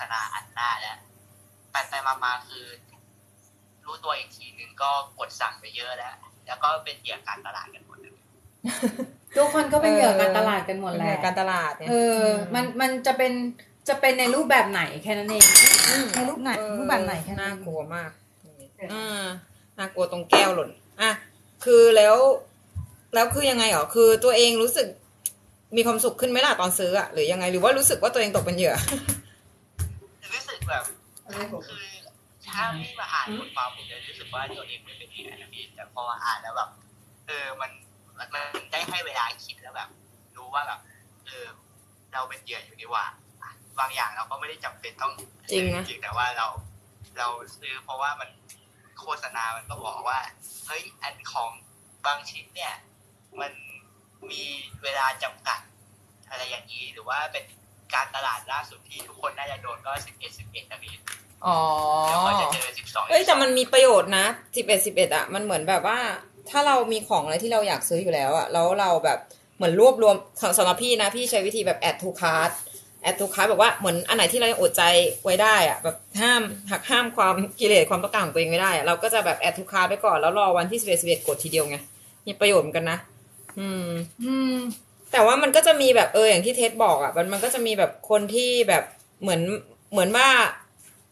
ษณาอัดหน้าแล้วไปไปมามาคือ รู้ตัวอีกทีนึงก็กดสั่งไปเยอะแล้ว แล้วก็เป็นเหยื่อการตลาดกันหมดเลยทุกคนก็เป็นเหยื่อการตลาดกันหมดเป็นแหเหยื่ละอการตลาดเนี่ยเออ มันมันจะเป็นจะเป็นในรูปแบบไหนแค่นั้นเองในรูปไหนเออรูปแบบไหนแค่นั้นน่ากลัวมากอ่าน่ากลัวตรงแก้วหล่นอะคือแล้ว แล้วคือยังไงหรอคือตัวเองรู้สึกมีความสุขขึ้นไหมล่ะตอนซื้ออะหรือยังไงหรือว่ารู้สึกว่าตัวเองตกเป็นเหยื่อรู้สึก แบบคือถ้าไม่มาอ่านบทความผมจะรู้สึกว่าตัวเองไม่เป็นเหยื่อนะพี่แต่พออ่านแล้วแบบ เออมันมันมันได้ให้เวลาคิดแล้วแบบ รู้ว่าแบบเออเราเป็นเหยื่ออยู่นี่หว่าอะบางอย่างเราก็ไม่ได้จำเป็นต้องจริงนะจริงแต่ว่าเราเราซื้อเพราะว่ามันโฆษณามันก็บอกว่าเฮ้ยอันของบางชิ้นเนี่ย มันมีเวลาจำกัด อะไรอย่างนี้หรือว่าเป็น การตลาดล่าสุดที่ทุกคนน่าจะโดนก็สิบเอ็ดสิบเอ็ดนะพี่อ๋อแล้วก็จะเจอสิบสองเอ้ยแต่มันมีประโยชน์นะสิบเอ็ดสิบเอ็ดอะมันเหมือนแบบว่า ถ้าเรามีของอะไรที่เราอยากซื้ออยู่แล้วอะแล้วเราแบบเหมือนรวบรวมสำหรับพี่นะพี่ใช้วิธีแบบ add to cart add to cart แบบว่าเหมือนอันไหนที่เรายังอดใจไว้ได้อะแบบห้ามหักห้ามความกิเลสความต้องการของตัวเองไม่ได้อะเราก็จะแบบ add to cart ไปก่อนแล้วรอวันที่สิบเอ็ดสิบเอ็ดกดทีเดียวไงมีประโยชน์เหมือนกันนะ อืม อืม แต่ว่ามันก็จะมีแบบเอออย่างที่เท็ดบอกอะมันมันก็จะมีแบบคนที่แบบเหมือนเหมือนว่า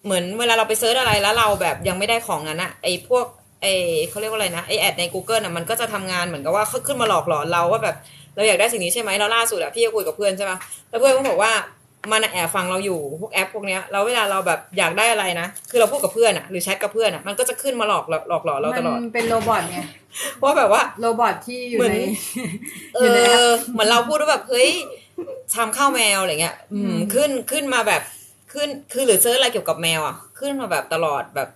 เหมือนเวลาเราไปเซิร์ชอะไรแล้วเราแบบยังไม่ได้ของนั้นอะไอพวกไอเขาเรียกว่าอะไรนะไอแอดใน Google อะมันก็จะทำงานเหมือนกับว่าเขาขึ้นมาหลอกหลอนเราว่าแบบเราอยากได้สิ่งนี้ใช่ไหมเราล่าสุดอะพี่ก็คุยกับเพื่อนใช่ปะแล้วเพื่อนก็บอกว่า มันอะแอบฟังเราอยู่พวกแอปพวกเนี้ยแล้วเวลาเราแบบอยากได้อะไรนะคือเราพูดกับเพื่อนอะหรือแชทกับเพื่อนอะมันก็จะขึ้นมาหลอกหลอกหลอกหลอนเราตลอดมันเป็น robot ไงว่าแบบว่า robot ที่อยู่เหมือนในเออยู่ในแอปอะเหมือนเราพูดว่าแบบเฮ้ยทำข้าวแมวอะไรเงี้ย อือืมมขึ้นขึ้นมาแบบขึ้นคือหรือ search อะไรเกี่ยวกับแมวอะ ขึ้นมาแบบตลอดแบบ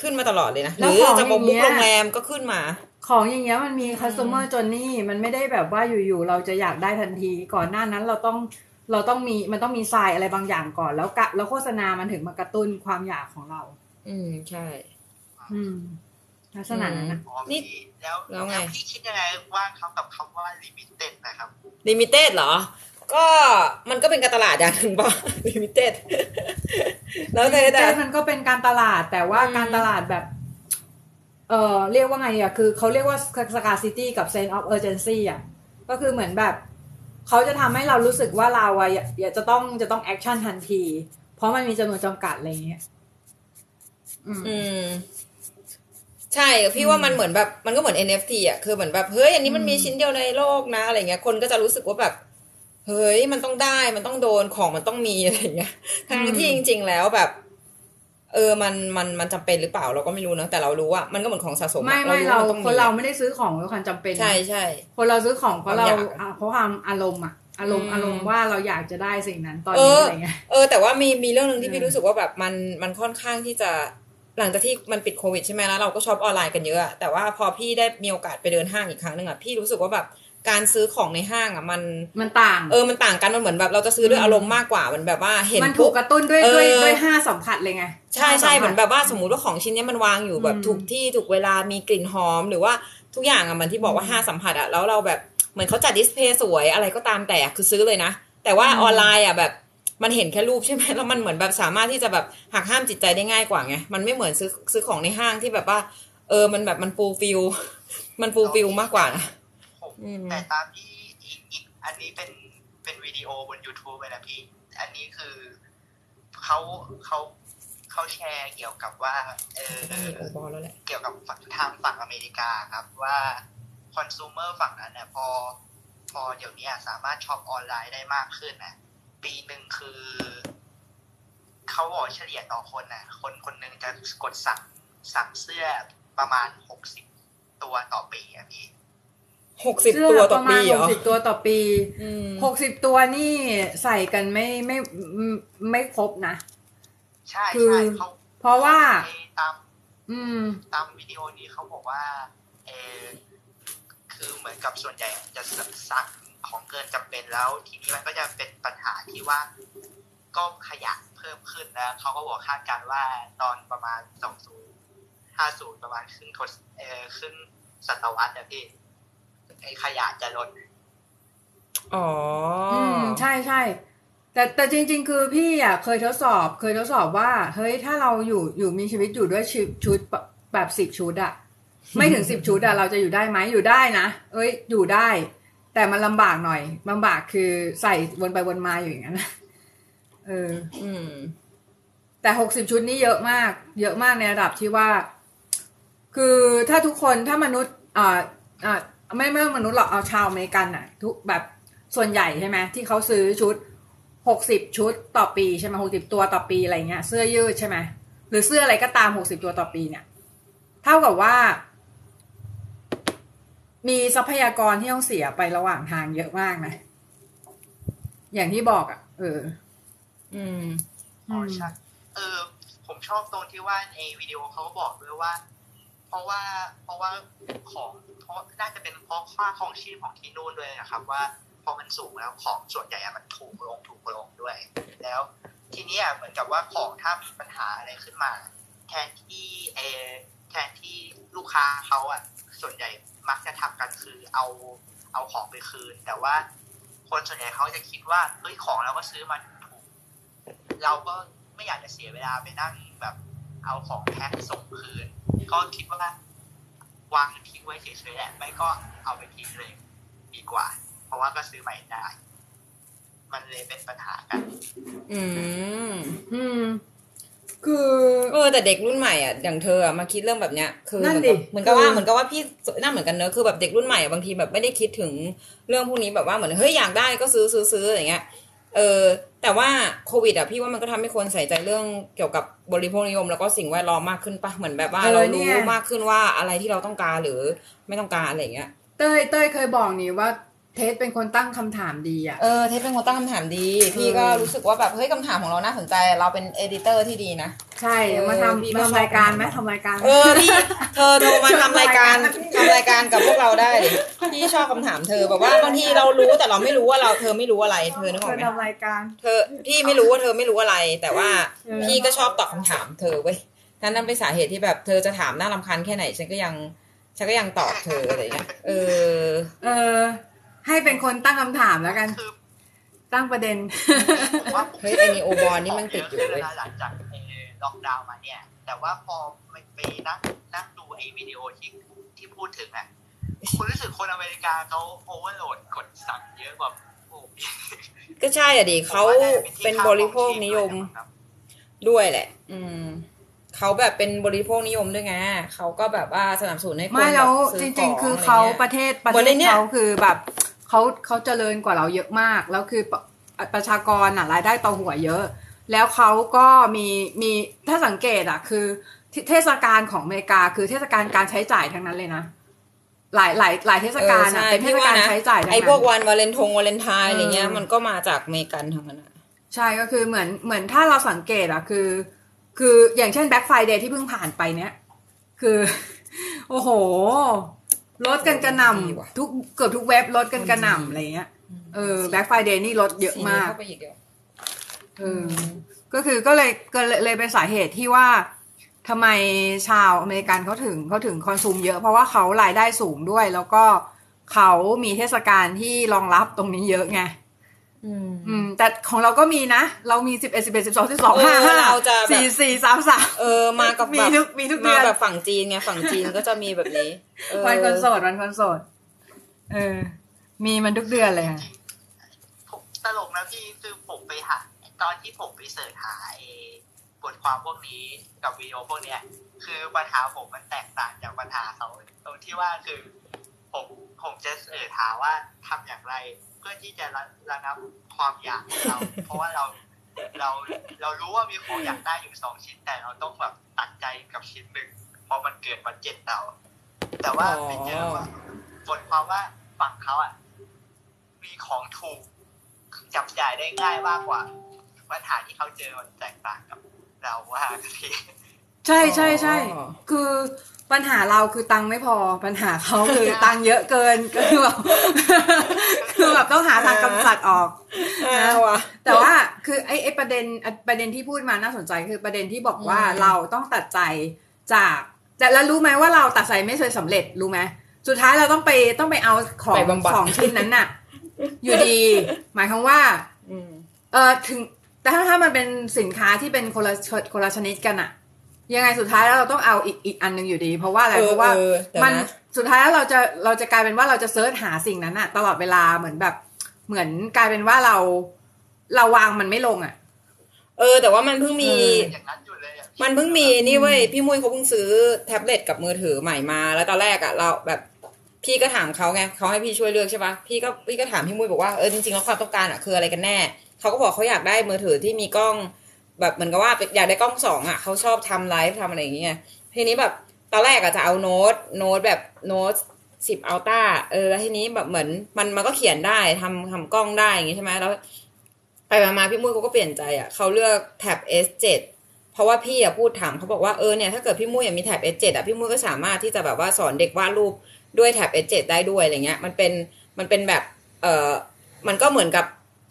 ขึ้นมาตลอดเลยนะหรือจะบอก book โรงแรมก็ขึ้นมาของอย่างเงี้ยมันมี customer journey มันไม่ได้แบบว่าอยู่ๆเราจะอยากได้ทันที ก่อนหน้านั้นเราต้อง เราต้องมีมันต้องมีทรายอะไรบางอย่างก่อน แล้วกะแล้วโฆษณามันถึงมากระตุ้นความอยากของเรา อืมใช่ อืมลักษณะนั้นนะอ๋อนี่พี่แล้วแล้วไงพี่คิดยังไงว่างเขากับคำว่า limited นะครับ limited เหรอ ก็มันก็เป็นการตลาดอย่างหนึ่งป่ะ limited แล้วแต่แต่แต่มันก็เป็นการตลาดแต่ว่าอืมการตลาดแบบ เออเรียกว่าไงอะคือเขาเรียกว่า scarcity กับ sense of urgency อะก็คือเหมือนแบบ เขาจะทำให้เรารู้สึกว่าเราอะอยากอยาจะต้องจะต้องแอคชั่นทันที เพราะมันมีจำนวนจำกัดอะไรอย่างเงี้ยอืมอืม ใช่ พี่ว่ามันเหมือนแบบมันก็เหมือน NFT อะคือเหมือนแบบเฮ้ยอันนี้มันมีชิ้นเดียวในโลกนะอะไรเงี้ย คนก็จะรู้สึกว่าแบบ เฮ้ยมันต้องได้มันต้องโดนของมันต้องมีอะไรเงี้ยทั้งที่จริง ๆ แล้วแบบ เออมันมันมันจำเป็นหรือเปล่าเราก็ไม่รู้นะแต่เรารู้ว่ามันก็เหมือนของสะสมอะไม่ไม่เราว่นต้องคนเราไม่ได้ซื้อของด้วยความจำเป็นใช่ใช่ คนเราซื้อของเพราะเราความอยากอะเพราะความอารมณ์อะอารมณ์อืมอารมณ์ว่าเราอยากจะได้สิ่งนั้นตอนเอนี้ออะไรเงี้ย เออแต่ว่ามีมีเรื่องหนึ่งที่อืพี่มรู้สึกว่าแบบมันมันค่อนข้างที่จะหลังจากที่มันปิดโควิดใช่ไหมแล้วเราก็ชอบออนไลน์กันเยอะอะแต่ว่าพอพี่ได้มีโอกาสไปเดินห้างอีกครั้งหนึ่งอะพี่รู้สึกว่าแบบ การซื้อของในห้างอะมันมันต่างเออมันต่างกันมันเหมือนแบบเราจะซื้อด้วยอืมอารมณ์มากกว่ามันแบบว่าเห็นมันถูกกระตุ้นด้วยเออด้วยด้วยห้าสัมผัสเลยไงใช่ใช่าเหมือนแบบว่าสมมติว่าของชิ้นเนี้ยมันวางอยู่แบบอืมถูกที่ถูกเวลามีกลิ่นหอม หรือว่าทุกอย่างอะเหมือนที่บอกว่าอืมห้าสัมผัสอะแล้วเราแบบเหมือนเขาจัด display สวยอะไรก็ตามแต่คือซื้อเลยนะ แต่ว่าอืมออนไลน์อะแบบมันเห็นแค่รูปใช่ไหมแล้วมันเหมือนแบบสามารถที่จะแบบหักห้ามจิตใจได้ง่ายกว่าไงมันไม่เหมือนซื้อซื้อของในห้างที่แบบว่า เออมันแบบมัน fulfill มัน fulfill มากกว่านะผมอืม แต่ตามที่อีกอีกอันนี้เป็นเป็นวิดีโอบน YouTube เลยนะพี่ อันนี้คือเขาเขาเขาแชร์เกี่ยวกับว่า เออเกี่ยวกับฝั่งทางฝั่งอเมริกาครับว่าคอน sumer ฝั่งนั้นเนี่ยพอ พอเดี๋ยวนี้สามารถช็อปออนไลน์ได้มากขึ้นนะปีหนึ่งคือเขาบอกเฉลี่ยต่อคนนะคนคนหนึ่งจะกดสั่งสั่งเสื้อประมาณหกสิบตัวต่อปีอะพี่ หกสิบเสื้อตัวปต่อระมาปีณเหหรกอสิบตัวต่อปีอืมหกสิบตัวนี่ใส่กันไม่ไม่ไม่ไม่ครบนะ ใช่คือใช่เขาเพราะว่าในตาม อืม ตามวิดีโอนี้เขาบอกว่าเออคือเหมือนกับส่วนใหญ่จะสั่งของเกินจำเป็นแล้ว ทีนี้มันก็จะเป็นปัญหาที่ว่าก็ขยะเพิ่มขึ้นแล้วเขาก็บอกคาดการณ์ว่าตอนประมาณสองศูนย์ห้าศูนย์ประมาณครึ่งทศเออครึ่งศตวรรษอะพี่ไอ ขยะจะลด อ๋อ อืม ใช่ใช่ แต่แต่จริง ๆ คือพี่อะเคยทดสอบ เคยทดสอบว่า เฮ้ย ถ้าเราอยู่อยู่มีชีวิตอยู่ด้วยชุดชุดแบบสิบชุดอะไม่ถึงสิบชุดอะเราจะอยู่ได้ไหมอยู่ได้นะ เอ้ย อยู่ได้ แต่มันลำบากหน่อยลำบากคือใส่วนไปวนมาอยู่อย่างนั้นนะเออ อืม แต่หกสิบชุดนี่เยอะมาก เยอะมากในระดับที่ว่า คือถ้าทุกคนถ้ามนุษย์ อ่าอ่า ไม่ไม่มนุษย์หรอกเอาชาวอเมริกันอะทุกแบบส่วนใหญ่ใช่ไหมที่เขาซื้อชุดหกสิบชุดต่อปีใช่ไหมหกสิบตัวต่อปีอะไรเงี้ยเสื้อยืดใช่ไหมหรือเสื้ออะไรก็ตามหกสิบตัวต่อปีเนี่ย เท่ากับว่า มีทรัพยากรที่ต้องเสียไประหว่างทางเยอะมากนะอย่างที่บอกอะเออ อืมอ๋อใช่เออ ผมชอบตรงที่ว่าในวิดีโอเขาบอกด้วยว่า เพราะว่า เพราะว่าของ เพราะน่าจะเป็นเพราะค่าของชีพของที่นู่นด้วยนะครับ ว่าพอมันสูงแล้วของส่วนใหญ่อะมันถูกลงถูกลงด้วย แล้ว ทีนี้เหมือนกับว่าของถ้ามีปัญหาอะไรขึ้นมา แทนที่เอแทนที่ลูกค้าเขาอะส่วนใหญ่มักจะทำกันคือเอาเอาของไปคืน แต่ว่าคนส่วนใหญ่เขาจะคิดว่าเฮ้ยของเราก็ซื้อมาถูกเราก็ไม่อยากจะเสียเวลาไปนั่งแบบ เอาของแพ็คส่งคืนก็คิดว่า วางทิ้งไว้เฉยๆแหละไม่ก็เอาไปทิ้งเลยดีกว่า เพราะว่าก็ซื้อใหม่ได้ มันเลยเป็นปัญหากัน อืมอืมคือเออแต่เด็กรุ่นใหม่อะอย่างเธออะมาคิดเรื่องแบบเนี้ยคือนั่นเหดิมือนกับเหมือนกับว่าคือเหมือนกับว่าพี่น่าเหมือนกันเนอะคือแบบเด็กรุ่นใหม่อะบางทีแบบไม่ได้คิดถึงเรื่องพวกนี้แบบว่าเหมือนเฮ้ยอยากได้ก็ซื้อซื้อซื้ออย่างเงี้ย เออแต่ว่าโควิดอะพี่ว่ามันก็ทำให้คนใส่ใจเรื่องเกี่ยวกับบริโภคนิยม แล้วก็สิ่งแวดล้อมมากขึ้นปะเหมือนแบบว่าเออเราเนี่ยรู้มากขึ้นว่าอะไรที่เราต้องการหรือไม่ต้องการอะไรอย่างเงี้ยเต้ยเต้ยเคยบอกนี่ว่า เทสเป็นคนตั้งคำถามดีอะ เออ เทสเป็นคนตั้งคำถามดี พี่ก็รู้สึกว่าแบบเฮ้ยคำถามของเราน่าสนใจ เราเป็น editor ที่ดีนะ ใช่เออมาพี่ทำก็มาชอบทำรายการไหมคำถามทำรายการ เออพี่เธอโทรมาทำรายการทำรายการกับพวกเราได้ดิพี่ชอบคำถามเธอแบบว่าบางทีเรารู้แต่เราไม่รู้ว่าเราเธอไม่รู้อะไรเธอนึกออกไหมทำรายการ เธอพี่ไม่รู้ว่าเธอไม่รู้อะไร แต่ว่าเออพี่ก็ชอบตอบคำถามเธอเว้ยนั่นนั่นเป็นสาเหตุที่แบบเธอจะถามน่ารำคาญแค่ไหนฉันก็ยังฉันก็ยังตอบเธออะไรเงี้ยเออ เออ ให้เป็นคนตั้งคำถามแล้วกันคือตั้งประเด็นผมว่าผมเฮ้ยไอ้นีโอบอลนี่มันติดอยู่เยเว้ยอะขึ้นแล้วนะหลังจากไอ้ล็อกดาวน์มาเนี่ย แต่ว่าพอไปนั่งนั่งดูไอ้วิดีโอที่ที่พูดถึงอะคุณรู้สึกคนอเมริกาเขาโอเวอร์โหลดกดสั่งเยอะกว่าโอ้ก็ใช่อะดิเขาผมว่น่จะที่เป็นค่าบริโภคนิยมของชีพด้วยนะครับด้วยแหละ อืมเขาแบบเป็นบริโภคนิยมด้วยไงเขาก็แบบว่าสนับสนุนให้คนไม่แล้วบบซื้จขริง ๆ คือเขาะไงี้ยประเทศประเหมืเทอนศในเนี่ยเขาคือแบบ เขาเขาเจริญกว่าเราเยอะมาก แล้วคือประประชากรอะรายได้ต่อหัวเยอะ แล้วเขาก็มีมีถ้าสังเกตอะคือเทศกาลของอเมริกาคือเทศกาลการใช้จ่ายทั้งนั้นเลยนะหลายหลายหลายเทศกาลเอออะใช่เป็นเทศกาลใช้จ่ายทั้งนั้นพี่ว่านะไอ้พวกวันวาเลนทงวาเลนไทน์อะไรเงี้ยเออมันก็มาจากอเมริกันทั้งนั้นอะใช่ก็คือเหมือนเหมือนถ้าเราสังเกตอะคือ คืออย่างเช่น Black Friday ที่เพิ่งผ่านไปเนี้ยคือ โอ้โห ลดกันกระหน่ำทุกเกือบทุกเว็บลดกันกระหน่ำอะไรเงี้ยเออ Black Friday นี่ลดเยอะสีนี้มากเข้าไปอีกเดียวเออก็คือก็เลยก็เลยเลยเป็นสาเหตุที่ว่าทำไมชาวอเมริกันเขาถึงเขาถึง consume เยอะเพราะว่าเขารายได้สูงด้วย แล้วก็เขามีเทศกาลที่รองรับตรงนี้เยอะไง อืมอืม แต่ของเราก็มีนะ เรามีสิบเอ็ดสิบเอ็ดสิบสองสิบสองห้าเออห้าเราจะแบบสี่สี่สามสามเออมากับมีแบบทุกมีทุกเดืมาอนแบบฝั่งจีนไงฝั่งจีนก็จะมีแบบนี้เออวันคนโสดวันคนโสดเออ มีมันทุกเดือนเลยค่ะผมตลกนะพี่คือผมไปหาตอนที่ผมไปเสิร์ชหาไอ้บทความพวกนี้กับวิดีโอพวกเนี้ย คือปัญหาผมมันแตกต่างจากปัญหาเขาตรงที่ว่าคือ ผมผมจะเสิร์ชหาว่าทำอย่างไรเพื่อที่จะระระงับความอยากของเรา เพราะว่าเราเราเรารู้ว่ามีของอยากได้อยู่สองชิ้นแต่เราต้องแบบตัดใจกับชิ้นหนึ่งเพราะมันเกิดวันเจ็ดเราแต่ว่าไปเจอว่าบทความว่าฝั่งเขาอะมีของถูกจับจ่ายได้ง่ายมากกว่าปัญหาที่เขาเจอมันแตกต่างกับเราว่ากันทีใช่ใช่ใช่อ๋อคือ ปัญหาเราคือตังค์ไม่พอปัญหาเขาคือตังค์เยอะเกินก็คือแบบคือแบบต้องหาทางกำจัดออกอ่าว่ะแต่ว่าคือไอ้ไอ้ประเด็นประเด็นที่พูดมาน่าสนใจคือประเด็นที่บอกว่าอืมเราต้องตัดใจจาก แต่แล้วรู้ไหมว่าเราตัดใจไม่เคยสำเร็จรู้ไหมสุดท้ายเราต้องไปต้องไปเอาของไปบำบัดของชิ้นนั้นน่ะ อยู่ดี หมายความว่าอืมเออถึงแต่ถ้าถ้ามันเป็นสินค้าที่เป็นคนละชคนละชนิดกันอะ ยังไงสุดท้ายแล้วเราต้องเอาอีกอีกอันหนึ่งอยู่ดี เพราะว่าอะไรเออเพราะว่าเออเดี๋ยวนะมันสุดท้ายแล้วเราจะเราจะกลายเป็นว่าเราจะเซิร์ชหาสิ่งนั้นอะตลอดเวลาเหมือนแบบ เหมือนกลายเป็นว่าเราเราวางมันไม่ลงอะเออ แต่ว่ามันเพิ่งมีเอออย่างนั้นอยู่เลยอะมันเพิ่งมีนี่เว้ยพี่มุ้ยเขาเพิ่งซื้อแท็บเล็ตกับมือถือใหม่มาแล้วตอนแรกอะเราแบบพี่ก็ถามเขาไงเขาให้พี่ช่วยเลือกใช่ปะพี่ก็พี่ก็ถามพี่มุ้ยบอกว่าเออจริงๆแล้วความต้องการอะคืออะไรกันแน่เขาก็บอกเขาอยากได้มือถือที่มีกล้อง แบบเหมือนกับว่าอยากได้กล้องสองอะเขาชอบทำไลฟ์ทำอะไรอย่างเงี้ยทีนี้แบบตอนแรกอะจะเอาโน้ตโน้ตแบบโน้ตสิบอัลต้าเออแล้วทีนี้แบบเหมือนมันมันก็เขียนได้ทำทำกล้องได้อย่างงี้ใช่ไหมแล้ว ไปมาพี่มุ้ยเขาก็เปลี่ยนใจอะเขาเลือกแท็บ S7 เพราะว่าพี่อะพูดถามเขาบอกว่าเออเนี่ยถ้าเกิดพี่มุ้ยอะมีแท็บ S7 อะพี่มุ้ยก็สามารถที่จะแบบว่าสอนเด็กวาดรูปด้วยแท็บ S7 ได้ด้วยอะไรเงี้ย มันเป็นมันเป็นแบบเออมันก็เหมือนกับ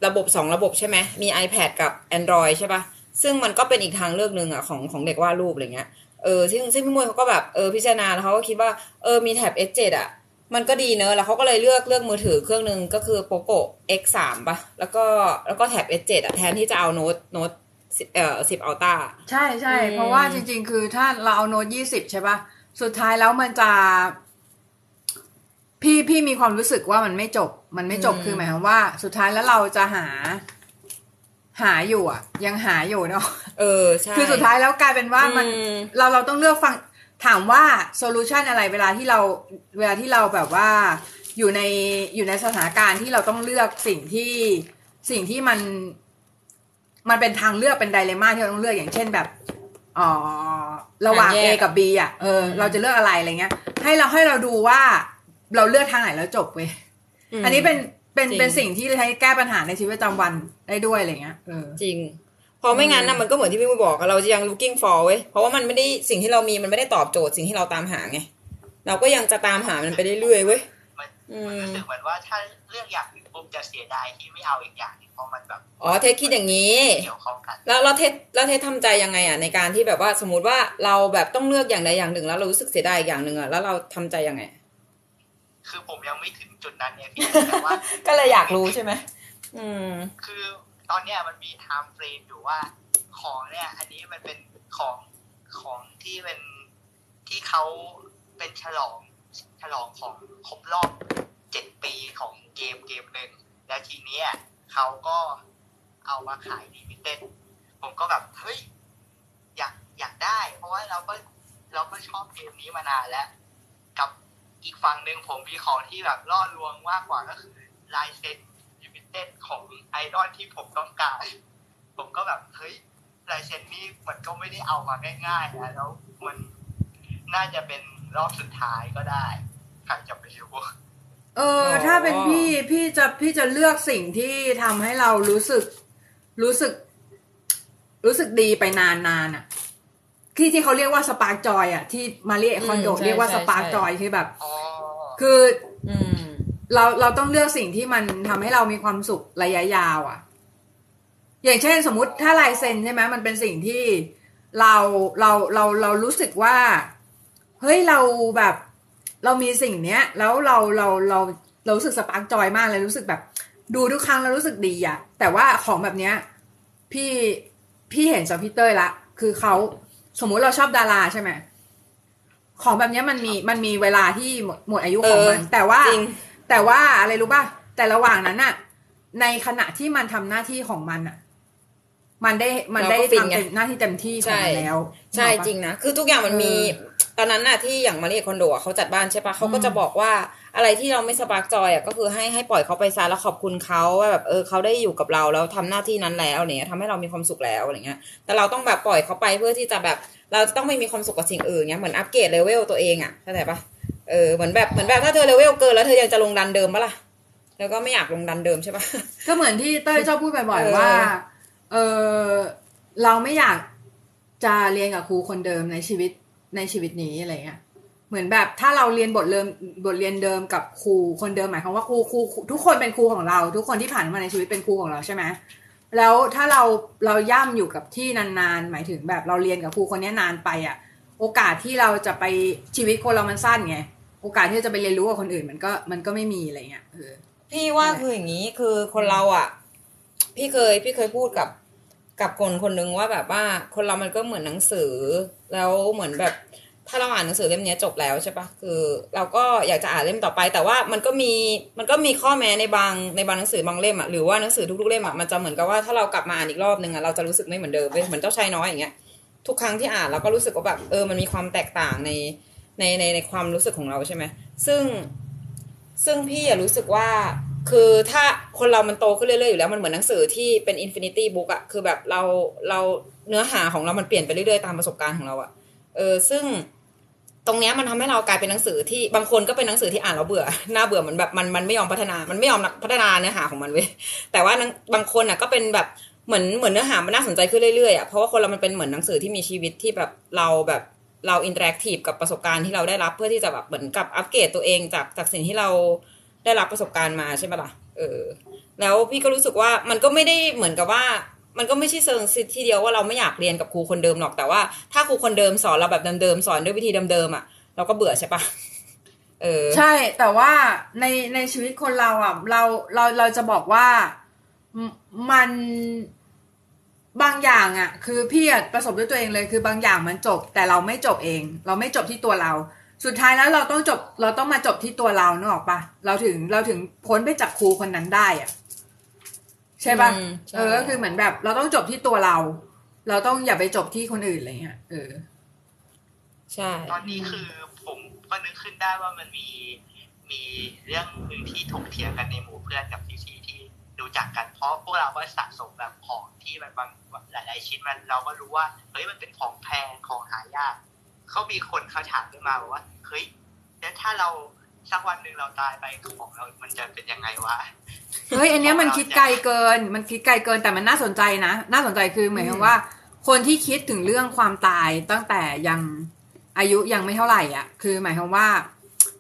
ระบบสองระบบใช่ไหมมี iPad กับ Android ใช่ปะ ซึ่งมันก็เป็นอีกทางเลือกหนึ่งอะของของเด็กวาดรูปอะไรเงี้ยเออซึ่งซึ่งพี่มุ้ยเขาก็แบบเออพิจารณาแล้วเขาก็คิดว่าเออมีแท็บ S7 อะมันก็ดีเนอะแล้วเขาก็เลยเลือกเลือกมือถือเครื่องหนึ่งก็คือ POCO X3 ป่ะ แล้วก็แล้วก็แท็บ S7 อะแทนที่จะเอาโน้ตโน้ตเอ่อ10 Ultra ใช่ใช่อืมเพราะว่าจริง ๆ คือถ้าเราเอาโน้ตยี่สิบใช่ปะสุดท้ายแล้วมันจะ พี่พี่มีความรู้สึกว่ามันไม่จบ มันไม่จบคือหมายความว่า สุดท้ายแล้วเราจะหา หาอยู่อะ ยังหาอยู่เนาะเออใช่คือสุดท้ายแล้วกลายเป็นว่ามันอืมเราเราต้องเลือกฟังถามว่าโซลูชันอะไรเวลาที่เราเวลาที่เราแบบว่าอยู่ในอยู่ในสถานการณ์ที่เราต้องเลือกสิ่งที่สิ่งที่มัน มันเป็นทางเลือกเป็นไดเลม่าที่เราต้องเลือกอย่างเช่นแบบอ๋อระหว่างทาง A แยกกับ B อะเออเราจะเลือกอะไรอะไรเงี้ย ให้เราให้เราดูว่าเราเลือกทางไหนแล้วจบเว้ยมอันนี้เป็น เป็นจริง เป็นสิ่งที่ใช้แก้ปัญหาในชีวิตประจำวันได้ด้วยอะไรเงี้ยเออ จริง เพราะไม่งั้นนะมันก็เหมือนที่พี่มุ้ยบอกอะเราจะยัง looking for เว้ยเพราะว่ามันไม่ได้สิ่งที่เรามีมันไม่ได้ตอบโจทย์สิ่งที่เราตามหาไงเราก็ยังจะตามหามันไปเรื่อยๆเว้ยมันอืมมันรู้สึกเหมือนว่าถ้าเรื่องอย่างหนึ่งปุ๊บจะเสียดายที่ไม่เอาอีกอย่างหนึงเพราะมันแบบอ๋อเทสคิดอย่างนี้ เกี่ยวข้องกันแล้วเราเทสแล้วเทสทำใจยังไงอะในการที่แบบว่าสมมติว่าเราแบบต้องเลือกอย่างใดอย่างหนึ่ง แล้วเรารู้สึกเสียดายอีกอย่างหนึ่งอะแล้วเราทำใจยังไง คือผมยังไม่ถึงจุดนั้นเนี่ยพี่แต่ว่า ก็เลยอยากรู้ใช่ไหมอืม คือตอนเนี้ยมันมีไทม์เฟรมอยู่ว่า ของเนี่ย อันนี้มันเป็นของของที่เป็นที่เขาเป็นฉลองฉลองของครบรอบเจ็ดปีของเกมเกมหนึ่งแล้วทีเนี้ยเขาก็เอามาขาย limited ผมก็แบบเฮ้ยอยากอยากได้ เพราะว่าเราก็เราก็ชอบเกมนี้มานานแล้วกับ อีกฝั่งหนึ่งผมมีของที่แบบล่อลวงมากกว่าก็คือลายเซ็น limited ของไอดอลที่ผมต้องการผมก็แบบเฮ้ยลายเซ็นนี่มันก็ไม่ได้เอามาง่ายๆนะแล้วมันน่าจะเป็นรอบสุดท้ายก็ได้ใครจะไปรู้เอออ๋อถ้าเป็นพี่พี่จะพี่จะเลือกสิ่งที่ทำให้เรารู้สึก รู้สึก รู้สึกดีไปนานๆอะ ที่ที่เขาเรียกว่า spark joy อะที่มาเรียคอนโดอืมใช่เรียกว่าใช่ spark ใช่ joy คือแบบอ๋อคืออืมเราเราต้องเลือกสิ่งที่มันทำให้เรามีความสุขระยะยาว อะ อย่างเช่นสมมติถ้าลายเซ็นใช่ไหมมันเป็นสิ่งที่เราเราเราเรารู้สึกว่าเฮ้ยเราแบบเรามีสิ่งเนี้ย แล้วเราเราเราเรารู้สึกสปาร์กจอยมากเลยรู้สึกแบบ ดูทุกครั้งแล้วรู้สึกดีอะแต่ว่าของแบบเนี้ย พี่พี่เห็นจากพี่เต้ยละ คือเขา สมมุติเราชอบดาราใช่ไหมของแบบเนี้ยมันมีมันมีเวลาที่หมดหมดอายุของมันเออแต่ว่าจริงแต่ว่าอะไรรู้ป่ะ แต่ระหว่างนั้นน่ะในขณะที่มันทำหน้าที่ของมันอะมันได้มันได้เราก็ฟินทำไงเต็มหน้าที่เต็มที่ของมันแล้ว ใช่นึกออกปะจริงนะ คือทุกอย่างมันมีเออตอนนั้นน่ะที่อย่างมาเรียคอนโดอะเขาจัดบ้านใช่ปะเขาก็อืมจะบอกว่า อะไรที่เราไม่ spark joy อะก็คือให้ให้ปล่อยเขาไปซะแล้วขอบคุณเขาว่าแบบเออเขาได้อยู่กับเราแล้วทำหน้าที่นั้นแล้วเนี่ยทำให้เรามีความสุขแล้วอะไรเงี้ย แต่เราต้องแบบปล่อยเขาไปเพื่อที่จะแบบ เราจะต้องไม่มีความสุขกับสิ่งอื่นเงี้ยเหมือนอัปเกรดเลเวลตัวเองอะเข้าใจปะเออเหมือนแบบเหมือนแบบถ้าเธอเลเวลเกินแล้วเธอยังจะลงดันเดิมปะล่ะแล้วก็ไม่อยากลงดันเดิมใช่ปะก็เหมือนที่เต้ยชอบพูดบ่อยเออๆว่าเออเราไม่อยากจะเรียนกับครูคนเดิมในชีวิตในชีวิตนี้อะไรเงี้ย เหมือนแบบถ้าเราเรียนบทเรียนบทเรียนเดิมกับครูคนเดิมหมายความว่าครูครูทุกคนเป็นครูของเรา ทุกคนที่ผ่านมาในชีวิตเป็นครูของเราใช่ไหมแล้วถ้าเราเราย่ำอยู่กับที่นานๆ หมายถึงแบบเราเรียนกับครูคนนี้นานไปอะ โอกาสที่เราจะไปชีวิตคนเรามันสั้นไงโอกาสที่จะไปเรียนรู้กับคนอื่นมันก็มันก็ไม่มีอะไรเงี้ยเออพี่ว่าคืออย่างนี้คือคนเราอะ พี่เคยพี่เคยพูดกับกับคนคนหนึ่งว่าแบบว่าคนเรามันก็เหมือนหนังสือ แล้วเหมือนแบบ ถ้าเราอ่านหนังสือเล่มนี้จบแล้วใช่ปะคือ เราก็อยากจะอ่านเล่มต่อไป แต่ว่ามันก็มีมันก็มีข้อแม้ในบางในบางหนังสือบางเล่มอะหรือว่าหนังสือทุกๆเล่มอะมันจะเหมือนกับว่าถ้าเรากลับมาอ่านอีกรอบนึงอะเราจะรู้สึกไม่เหมือนเดิมเว้ยเหมือนเจ้าชายน้อยอย่างเงี้ยทุกครั้งที่อ่านเราก็รู้สึกว่าแบบเออมันมีความแตกต่างในในในในความรู้สึกของเราใช่ไหมซึ่งซึ่งพี่อะรู้สึกว่าคือถ้าคนเรามันโตขึ้นเรื่อยๆอยู่แล้วมันเหมือนหนังสือที่เป็น infinity book อะคือแบบเราเราเนื้อหาของเรามันเปลี่ยนไปเรื่อยๆตามประสบการณ์ของเราอะเออซึ่ง ตรงเนี้ยมันทำให้เรากลายเป็นหนังสือที่บางคนก็เป็นหนังสือที่อ่านแล้วเบื่อน่าเบื่อเหมือนแบบมันมันไม่ยอมพัฒนา มันไม่ยอมพัฒนาเนื้อหาของมันเว้ยแต่ว่าบางคนอะก็เป็นแบบเหมือนเหมือนเนื้อหามันน่าสนใจขึ้นเรื่อยๆอะเพราะว่าคนเรามันเป็นเหมือนหนังสือที่มีชีวิตที่แบบเราแบบเรา interactive กับประสบการณ์ที่เราได้รับเพื่อที่จะแบบเหมือนกับอัปเกรดตัวเองจากจากสิ่งที่เราได้รับประสบการณ์มาใช่ไหมล่ะเออแล้วพี่ก็รู้สึกว่ามันก็ไม่ได้เหมือนกับว่า มันก็ไม่ใช่เชิงซะทีเดียวว่าเราไม่อยากเรียนกับครูคนเดิมหรอกแต่ว่าถ้าครูคนเดิมสอนเราแบบเดิมๆสอนด้วยวิธีเดิมๆอะ เราก็เบื่อใช่ปะเออ ใช่ แต่ว่าในในชีวิตคนเราอะ เราเราเราจะบอกว่ามันบางอย่างอะ คือพี่ประสบด้วยตัวเองเลยคือบางอย่างมันจบ แต่เราไม่จบเอง เราไม่จบที่ตัวเรา สุดท้ายแล้วเราต้องจบ เราต้องมาจบที่ตัวเราเนกออกปะเราถึงเราถึงพ้นไปจากครูคนนั้นได้อะ ใช่ปะอืมใช่เออก็คือเหมือนแบบ เราต้องจบที่ตัวเรา เราต้องอย่าไปจบที่คนอื่นอะไรเงี้ยเออ ใช่ ตอนนี้คือผมก็นึกขึ้นได้ว่ามันมีมีเรื่องหนึ่งที่ถกเถียงกันในหมู่เพื่อนกับพี่ๆที่รู้จักกันเพราะพวกเราก็สะสมแบบของที่มันบางหลาย ๆ ชิ้นมันเราก็รู้ว่าเฮ้ยมันเป็นของแพงของหายากเขามีคนเขาถามขึ้นมาบอกว่าเฮ้ยแล้วถ้าเรา สักวันหนึ่งเราตายไปของเรา มันจะเป็นยังไงวะ เฮ้ยอันเนี้ยมันคิดไกลเกิน มันคิดไกลเกินแต่มันน่าสนใจนะ น่าสนใจคือเหมือนกับว่า คนที่คิดถึงเรื่องความตายตั้งแต่ยังอายุยังไม่เท่าไหร่อะ คือหมายความว่า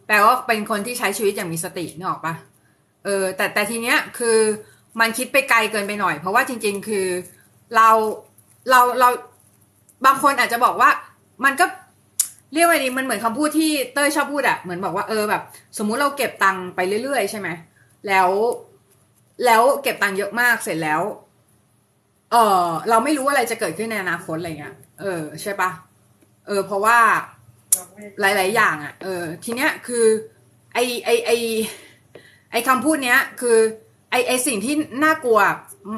แปลว่าเป็นคนที่ใช้ชีวิตอย่างมีสตินึกออกปะเออ แต่แต่ทีเนี้ยคือมันคิดไปไกลเกินไปหน่อย เพราะว่าจริง ๆ คือเราเราเราบางคนอาจจะบอกว่ามันก็ เรียกว่าดีมันเหมือนคำพูดที่เต้ยชอบพูดอะเหมือนบอกว่าเออแบบ สมมุติเราเก็บตังค์ไปเรื่อยๆใช่ไหมแล้ว แล้วเก็บตังค์เยอะมากเสร็จแล้ว เออเราไม่รู้อะไรจะเกิดขึ้นในอนาคตอะไรเงี้ยเออ ใช่ปะเออ เพราะว่าหลาย ๆ อย่างอะเออ ทีเนี้ยคือ ไอไอไอไอคำพูดเนี้ย คือ ไอไอสิ่งที่น่ากลัว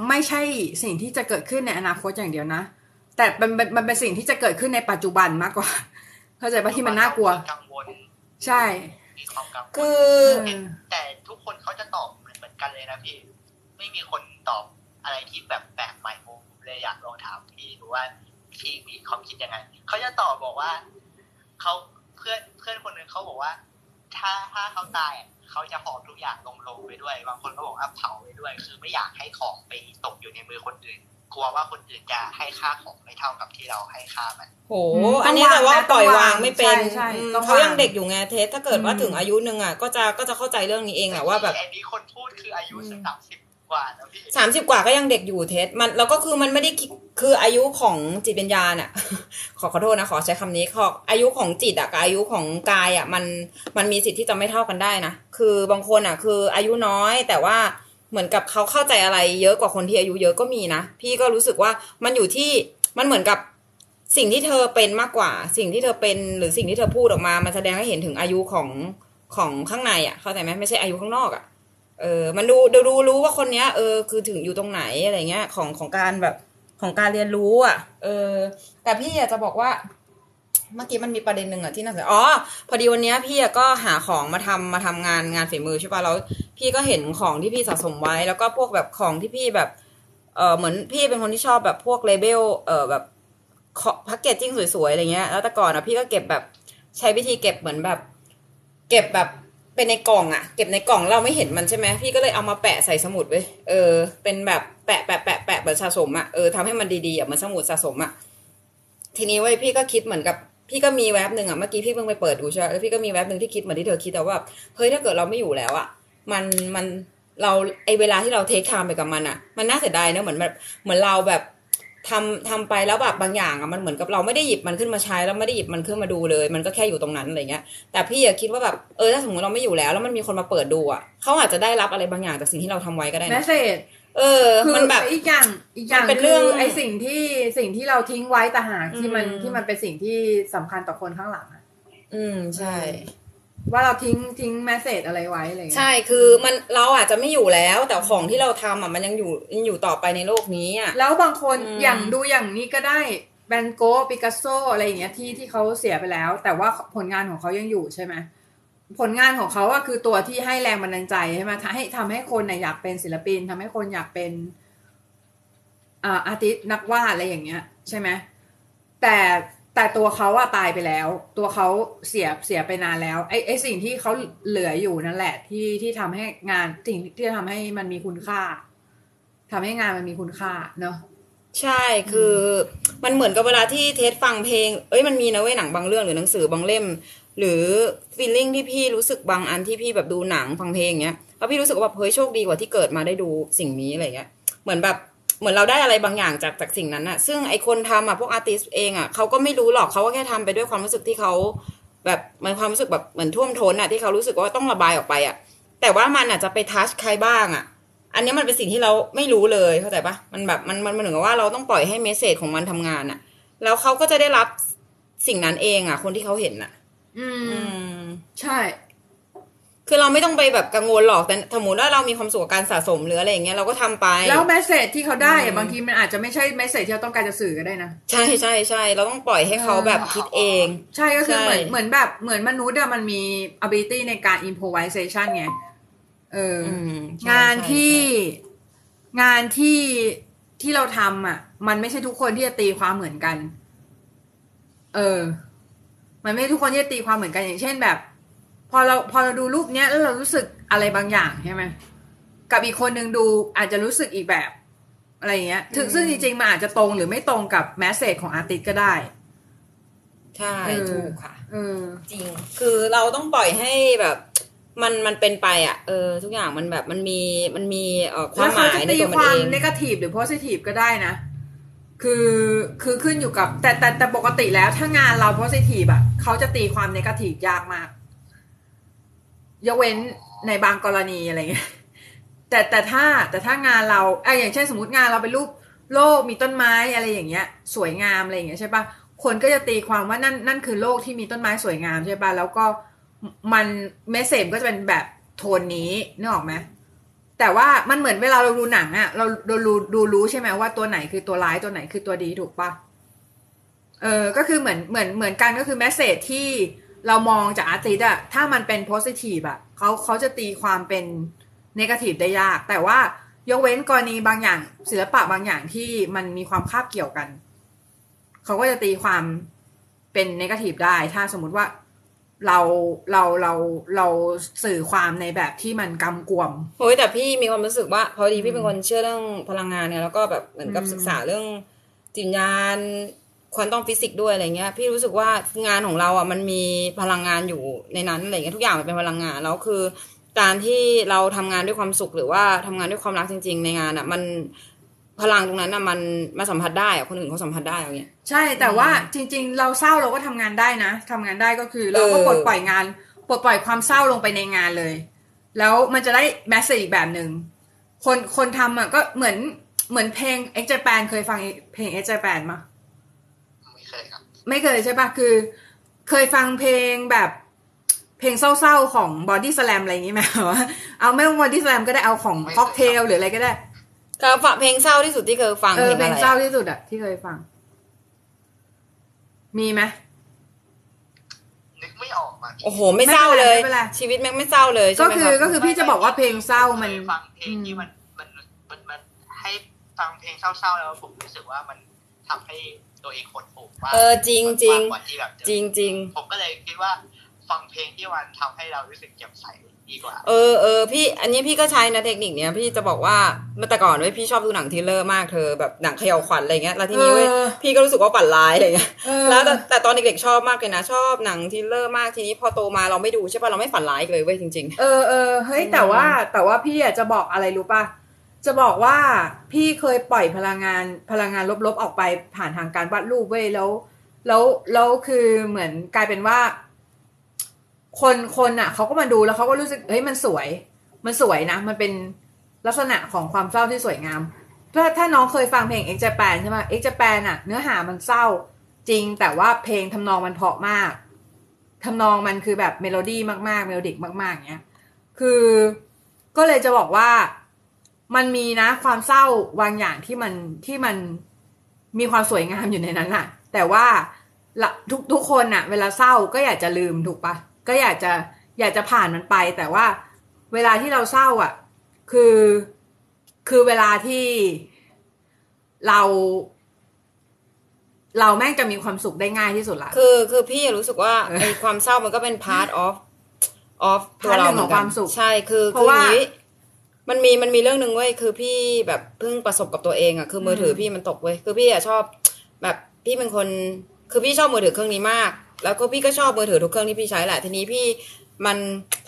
ไม่ใช่สิ่งที่จะเกิดขึ้นในอนาคตอย่างเดียวนะแต่มันมันมันเป็นสิ่งที่จะเกิดขึ้นในปัจจุบันมากกว่า เข้าใจปะที่มันน่ากลัวกังวลใช่มีความกังวลคือเออแต่ทุกคนเขาจะตอบเหมือนเหมือนกันเลยนะพี่ ไม่มีคนตอบอะไรที่แบบแปลกใหม่ผมเลยอยากลองถามพี่ดูว่าพี่มีความคิดยังไงเขาจะตอบบอกว่าเขาเพื่อนเพื่อนคนหนึ่งเขาบอกว่า ถ้าถ้าเขาตายอะเขาจะหอบทุกอย่างลงโลงไปด้วย บางคนก็บอกว่าเผาไปด้วย คือไม่อยากให้ของไปตกอยู่ในมือคนอื่น กลัวว่าคนอื่นจะให้ค่าของไม่เท่ากับที่เราให้ค่ามันโหอืมอันนี้แต่ว่าต้องวางนะปล่อยวางไม่เป็นใช่ใช่อืมต้องเขายังวางเด็กอยู่ไงเทสถ้าเกิดว่าอืมถึงอายุหนึ่งอะก็จะก็จะเข้าใจเรื่องนี้เองแหละว่าแบบอันนี้คนพูดคืออายุสักสามสิบกว่าแล้วพี่สามสิบกว่าก็ยังเด็กอยู่เทสมันแล้วก็คือมันไม่ได้คิดคืออายุของจิตวิญญาณอะ ขอขอโทษนะขอใช้คำนี้ขออายุของจิตอะกับอายุของกายอะมันมันมีสิทธิ์ที่จะไม่เท่ากันได้นะคือบางคนอะ คืออายุน้อยแต่ว่า เหมือนกับเขาเข้าใจอะไรเยอะกว่าคนที่อายุเยอะก็มีนะ พี่ก็รู้สึกว่ามันอยู่ที่มันเหมือนกับสิ่งที่เธอเป็นมากกว่า สิ่งที่เธอเป็นหรือสิ่งที่เธอพูดออกมา มันแสดงให้เห็นถึงอายุของของข้างในอะ เข้าใจไหมไม่ใช่อายุข้างนอกอะเออมันดูดูรู้รู้ว่าคนเนี้ยเออคือถึงอยู่ตรงไหนอะไรเงี้ยของของการแบบของการเรียนรู้อะ เออ แต่พี่อยากจะบอกว่า เมื่อกี้มันมีประเด็นหนึ่งอะที่น่าสนใจอ๋อพอดีวันเนี้ยพี่อะก็หาของมาทำมาทำงานงานฝีมือใช่ป่ะแล้วพี่ก็เห็นของที่พี่สะสมไว้ แล้วก็พวกแบบของที่พี่แบบเออเหมือนพี่เป็นคนที่ชอบแบบพวกเลเบลเออแบบแพ็กเกจจิ้งสวยๆอะไรเงี้ยแล้วแต่ก่อนอะพี่ก็เก็บแบบใช้วิธีเก็บเหมือนแบบ เก็บแบบเป็นในกล่องอะเก็บในกล่องเราไม่เห็นมันใช่ไหมพี่ก็เลยเอามาแปะใส่สมุดไว้ยเออเป็นแบบแปะแปะแปะแปะเหมือนสะสมอะเออทำให้มันดีๆอะเหมือนสมุดสะสมอะทีนี้เว้ยพี่ก็คิดเหมือนกับ พี่ก็มีแว็บหนึ่งอะเมื่อกี้พี่เพิ่งไปเปิดดูใช่ไหมแล้วพี่ก็มีแว็บหนึ่งที่คิดเหมือนที่เธอคิดแต่ว่าเฮ้ยถ้าเกิดเราไม่อยู่แล้วอะ มันมันเราไอเวลาที่เราเทคไทม์ไปกับมันอะ มันน่าเสียดายเนอะเหมือนแบบเหมือนเราแบบทำทำไปแล้วแบบบางอย่างอะมันเหมือนกับเราไม่ได้หยิบมันขึ้นมาใช้แล้วไม่ได้หยิบมันขึ้นมาดูเลย มันก็แค่อยู่ตรงนั้นอะไรเงี้ยแต่พี่อะคิดว่าแบบเออถ้าสมมติเราไม่อยู่แล้ว แล้วมันมีคนมาเปิดดูอะเขาอาจจะได้รับอะไรบางอย่างจากสิ่งที่เราทำไว้ก็ได้นะ เซจเออคือมันแบบอีกอย่างอีกอย่างมันเป็นเรื่องคืไอสิ่งที่สิ่งที่เราทิ้งไว้ต่างหากที่มันอืมที่มันเป็นสิ่งที่สำคัญต่อคนข้างหลังอะอืมใช่ ว่าเราทิ้งทิ้ง message อะไรไว้อะไรเงี้ยใช่คือมันเราอาจจะไม่อยู่แล้ว แต่ของที่เราทำอะมันยังอยู่ยังอยู่ต่อไปในโลกนี้อะแล้วบางคนอืมอย่างดูอย่างนี้ก็ได้แวนโก๊ะปิกัสโซอะไรอย่างเงี้ยที่ที่เขาเสียไปแล้ว แต่ว่าผลงานของเขายังอยู่ใช่ไหม ผลงานของเขาอะคือตัวที่ให้แรงบันดาลใจใช่ไหมทำให้ทำให้คนน่ะอยากเป็นศิลปินทำให้คนอยากเป็น artist นักวาดอะไรอย่างเงี้ย ใช่ไหมแต่แต่ตัวเขาอะตายไปแล้ว ตัวเขาเสียเสียไปนานแล้วไอ้ไอ้สิ่งที่เขาเหลืออยู่นั่นแหละ ที่ที่ทำให้งานสิ่งที่จะทำให้มันมีคุณค่าทำให้งานมันมีคุณค่าเนาะใช่คือมันเหมือนกับเวลาที่เทสฟังเพลง เอ้ยมันมีนะเว้ยหนังบางเรื่องหรือหนังสือบางเล่ม หรือฟีลลิ่งที่พี่รู้สึกบางอันที่พี่แบบดูหนังฟังเพลงเงี้ยแล้วพี่รู้สึกว่าแบบเฮ้ยโชคดีกว่าที่เกิดมาได้ดูสิ่งนี้อะไรเงี้ยเหมือนแบบเหมือนเราได้อะไรบางอย่างจากจากสิ่งนั้นอะซึ่งไอคนทำอะพวกอาร์ติสเองอะเขาก็ไม่รู้หรอกเขาก็แค่ทำไปด้วยความรู้สึกที่เขาแบบมันความรู้สึกแบบเหมือนท่วมท้นอะที่เขารู้สึกว่าต้องระบายออกไปอะแต่ว่ามันอาจจะไปทัชใครบ้างอะอันนี้มันเป็นสิ่งที่เราไม่รู้เลยเข้าใจปะมันแบบมันมันเหมือนกับว่าเราต้องปล่อยให้เมสเซจของมันทำงานอะแล้วเขาก็จะได้รับสิ่งนั้นเองอะคนที่เขาเห็นอะ อือืมมใช่ คือเราไม่ต้องไปแบบกังวลหรอกแต่สมมติว่าเรามีความสุขกับการสะสมหรืออะไรอย่างเงี้ยเราก็ทำไปแล้วแมสเซจที่เขาได้อือะมบางทีมันอาจจะไม่ใช่แมสเซจที่เราต้องการจะสื่อก็ได้นะใช่ใช่ใช่เราต้องปล่อยให้เขาแบบคิดเอง ใช่ก็คือใช่เหมือนเหมือนแบบเหมือนมนุษย์อะมันมี ability ในการ improvisation ไงเออออืมใช่งานใช่ที่ใช่งานที่ที่เราทำอะ มันไม่ใช่ทุกคนที่จะตีความเหมือนกัน เออ มันไม่ใช่ทุกคนที่จะตีความเหมือนกันอย่างเช่นแบบ พอเราพอเราดูรูปเนี้ยแล้วเรารู้สึกอะไรบางอย่างใช่ไหมกับอีกคนนึงดูอาจจะรู้สึกอีกแบบอะไรอย่างเงี้ย ถึงซึ่งจริงๆมันอาจจะตรงหรือไม่ตรงกับแมสเซจของอาร์ติสก็ได้ ใช่เออถูกค่ะเออจริง คือเราต้องปล่อยให้แบบมันมันเป็นไปอะเออทุกอย่างมันแบบมันมีมันมีเอ่อความหมายในแล้วเขจะตีตัวมัคนวามเองนกาทีฟหรือโพสิทีฟก็ได้นะ คือคือขึ้นอยู่กับ แต่แต่แต่ปกติแล้วถ้างานเราโพสิทีฟอะเขาจะตีความในกาทีฟยากมาก ยกเว้นในบางกรณีอะไรเงี้ยแต่แต่ถ้าแต่ถ้างานเราไออย่างเช่นสมมติงานเราเป็นรูปโลกมีต้นไม้อะไรอย่างเงี้ย สวยงามอะไรอย่างเงี้ยใช่ปะคนก็จะตีความว่านั่นนั่นคือโลกที่มีต้นไม้สวยงามใช่ปะแล้วก็มันเมสเซจก็จะเป็นแบบโทนนี้นึกออกไหม แต่ว่ามันเหมือนเวลาเราดูหนังอะเราเราดูดูรู้ใช่ไหมว่าตัวไหนคือตัวร้ายตัวไหนคือตัวดีถูกปะเออก็คือเหมือนเหมือนเหมือนกันก็คือแมสเซจที่เรามองจากอาร์ติสอะถ้ามันเป็นโพสิทีฟอะเขาเขาจะตีความเป็นเนกาทีฟได้ยาก แต่ว่ายกเว้นกรณีบางอย่างศิลปะบางอย่างที่มันมีความคาบเกี่ยวกัน เขาก็จะตีความเป็นเนกาทีฟได้ ถ้าสมมติว่า เราเราเราเราสื่อความในแบบที่มันกำกวมโอ้ยแต่พี่มีความรู้สึกว่า พอดีพี่เป็นคนเชื่อเรื่องพลังงานเนี่ยแล้วก็แบบเหมือนกับอืมศึกษาเรื่องจิตวิญญาณควอนตัมฟิสิกส์ด้วยอะไรเงี้ย พี่รู้สึกว่างานของเราอะมันมีพลังงานอยู่ในนั้นอะไรเงี้ยทุกอย่างมันเป็นพลังงานแล้วคือ การที่เราทำงานด้วยความสุขหรือว่าทำงานด้วยความรักจริง ๆ ในงานอะ มัน พลังตรงนั้นอะมันมาสัมผัสได้อะคนอื่นเขาสัมผัสได้อย่างเงี้ยใช่แต่ว่าจริง ๆ เราเศร้าเราก็ทำงานได้นะทำงานได้ก็คือเราก็เออปลดปล่อยงานปลดปล่อยความเศร้าลงไปในงานเลย แล้วมันจะได้แมสเซจอีกแบบหนึ่งคนคนทำอะก็เหมือนเหมือนเพลง X Japan เคยฟังเพลง X Japan มั้ยไม่เคยครับไม่เคยใช่ปะคือ เคยฟังเพลงแบบเพลงเศร้าๆของ Body Slam อะไรอย่างงี้ไหมว่าเอาไม่ต้อง Body Slam ก็ได้เอาของไม่เคยค็อกเทลหรืออะไรก็ได้ ก็ฟังเพลงเศร้าที่สุดที่เคยฟังเออเพเพลลงงอะไรเศร้าอะที่สุดอะที่เคยฟัง มีไหมนึกไม่ออกอะโอ้โห ไม่เศร้าเลยไม่เป็นไรชีวิตแม่งไม่เศร้าเลยใช่ก็ไหมคืรัอบก็คือพี่จะบอกว่าเพลงเศร้ามันเคยฟังเพลงที่มันมันมันมันให้ฟังเพลงเศร้าๆแล้วผมรู้สึกว่ามันทำให้ตัวเองหดหู่มากเออจริงจริงมากกว่าที่แบบจะจริงจริงผมก็เลยคิดว่า ฟังเพลงที่มันทำให้เรารู้สึกแจ่มใส ดีกว่า เออเออพี่ อันนี้พี่ก็ใช้นะเทคนิคเนี้ยพี่จะบอกว่าเมื่อแต่ก่อนเว้ยพี่ชอบดูหนัง thriller มากเธอแบบหนังเขย่าขวัญอะไรเงี้ยแล้วทีนี้เว้ยเออพี่ก็รู้สึกว่าฝันร้ายอะไรเงี้ยเออแล้วแต่แต่ตอนเด็กๆชอบมากเลยนะชอบหนัง thriller มากทีนี้พอโตมาเราไม่ดูใช่ป่ะเราไม่ฝันร้ายอีกเลยเว้ยจริงเออเออเฮ้ยแต่ว่าแต่ว่าพี่อะจะบอกอะไรรู้ป่ะจะบอกว่าพี่เคยปล่อยพลังงานพลังงานลบๆออกไปผ่านทางการวาดรูปเว้ยแล้วแล้วแล้วคือเหมือนกลายเป็นว่า คนคนอะเขาก็มาดูแล้วเขาก็รู้สึกเฮ้ยมันสวย มันสวยนะ มันเป็นลักษณะของความเศร้าที่สวยงาม ถ้าถ้าน้องเคยฟังเพลง X Japan ใช่ไหม X Japan อะเนื้อหามันเศร้าจริง แต่ว่าเพลงทำนองมันเพราะมากทำนองมันคือแบบเมโลดี้มากๆ melodic มากๆอย่างเงี้ย คือก็เลยจะบอกว่ามันมีนะความเศร้าบางอย่างที่มันที่มันมีความสวยงามอยู่ในนั้นอะแต่ว่าทุกทุกคนอะเวลาเศร้าก็อยากจะลืมถูกปะ ก็อยากจะอยากจะผ่านมันไป แต่ว่าเวลาที่เราเศร้าอะคือคือเวลาที่เรา เราแม่งจะมีความสุขได้ง่ายที่สุดละๆคือคือพี่รู้สึกว่าเออไอความเศร้ามันก็เป็น part of of ตัว part เราหนึ่งเหมืขออนงคกัวานมสุขใช่คือเพคือราะอว่าย่างนี้มันมีมันมีเรื่องหนึ่งเว้ยคือพี่แบบเพิ่งประสบกับตัวเองอะคือมือถืออมพี่มันตกเว้ยคือพี่อะชอบ แบบพี่เป็นคน คือพี่ชอบมือถือเครื่องนี้มาก แล้วก็พี่ก็ชอบมือถือทุกเครื่องที่พี่ใช้แหละทีนี้พี่มัน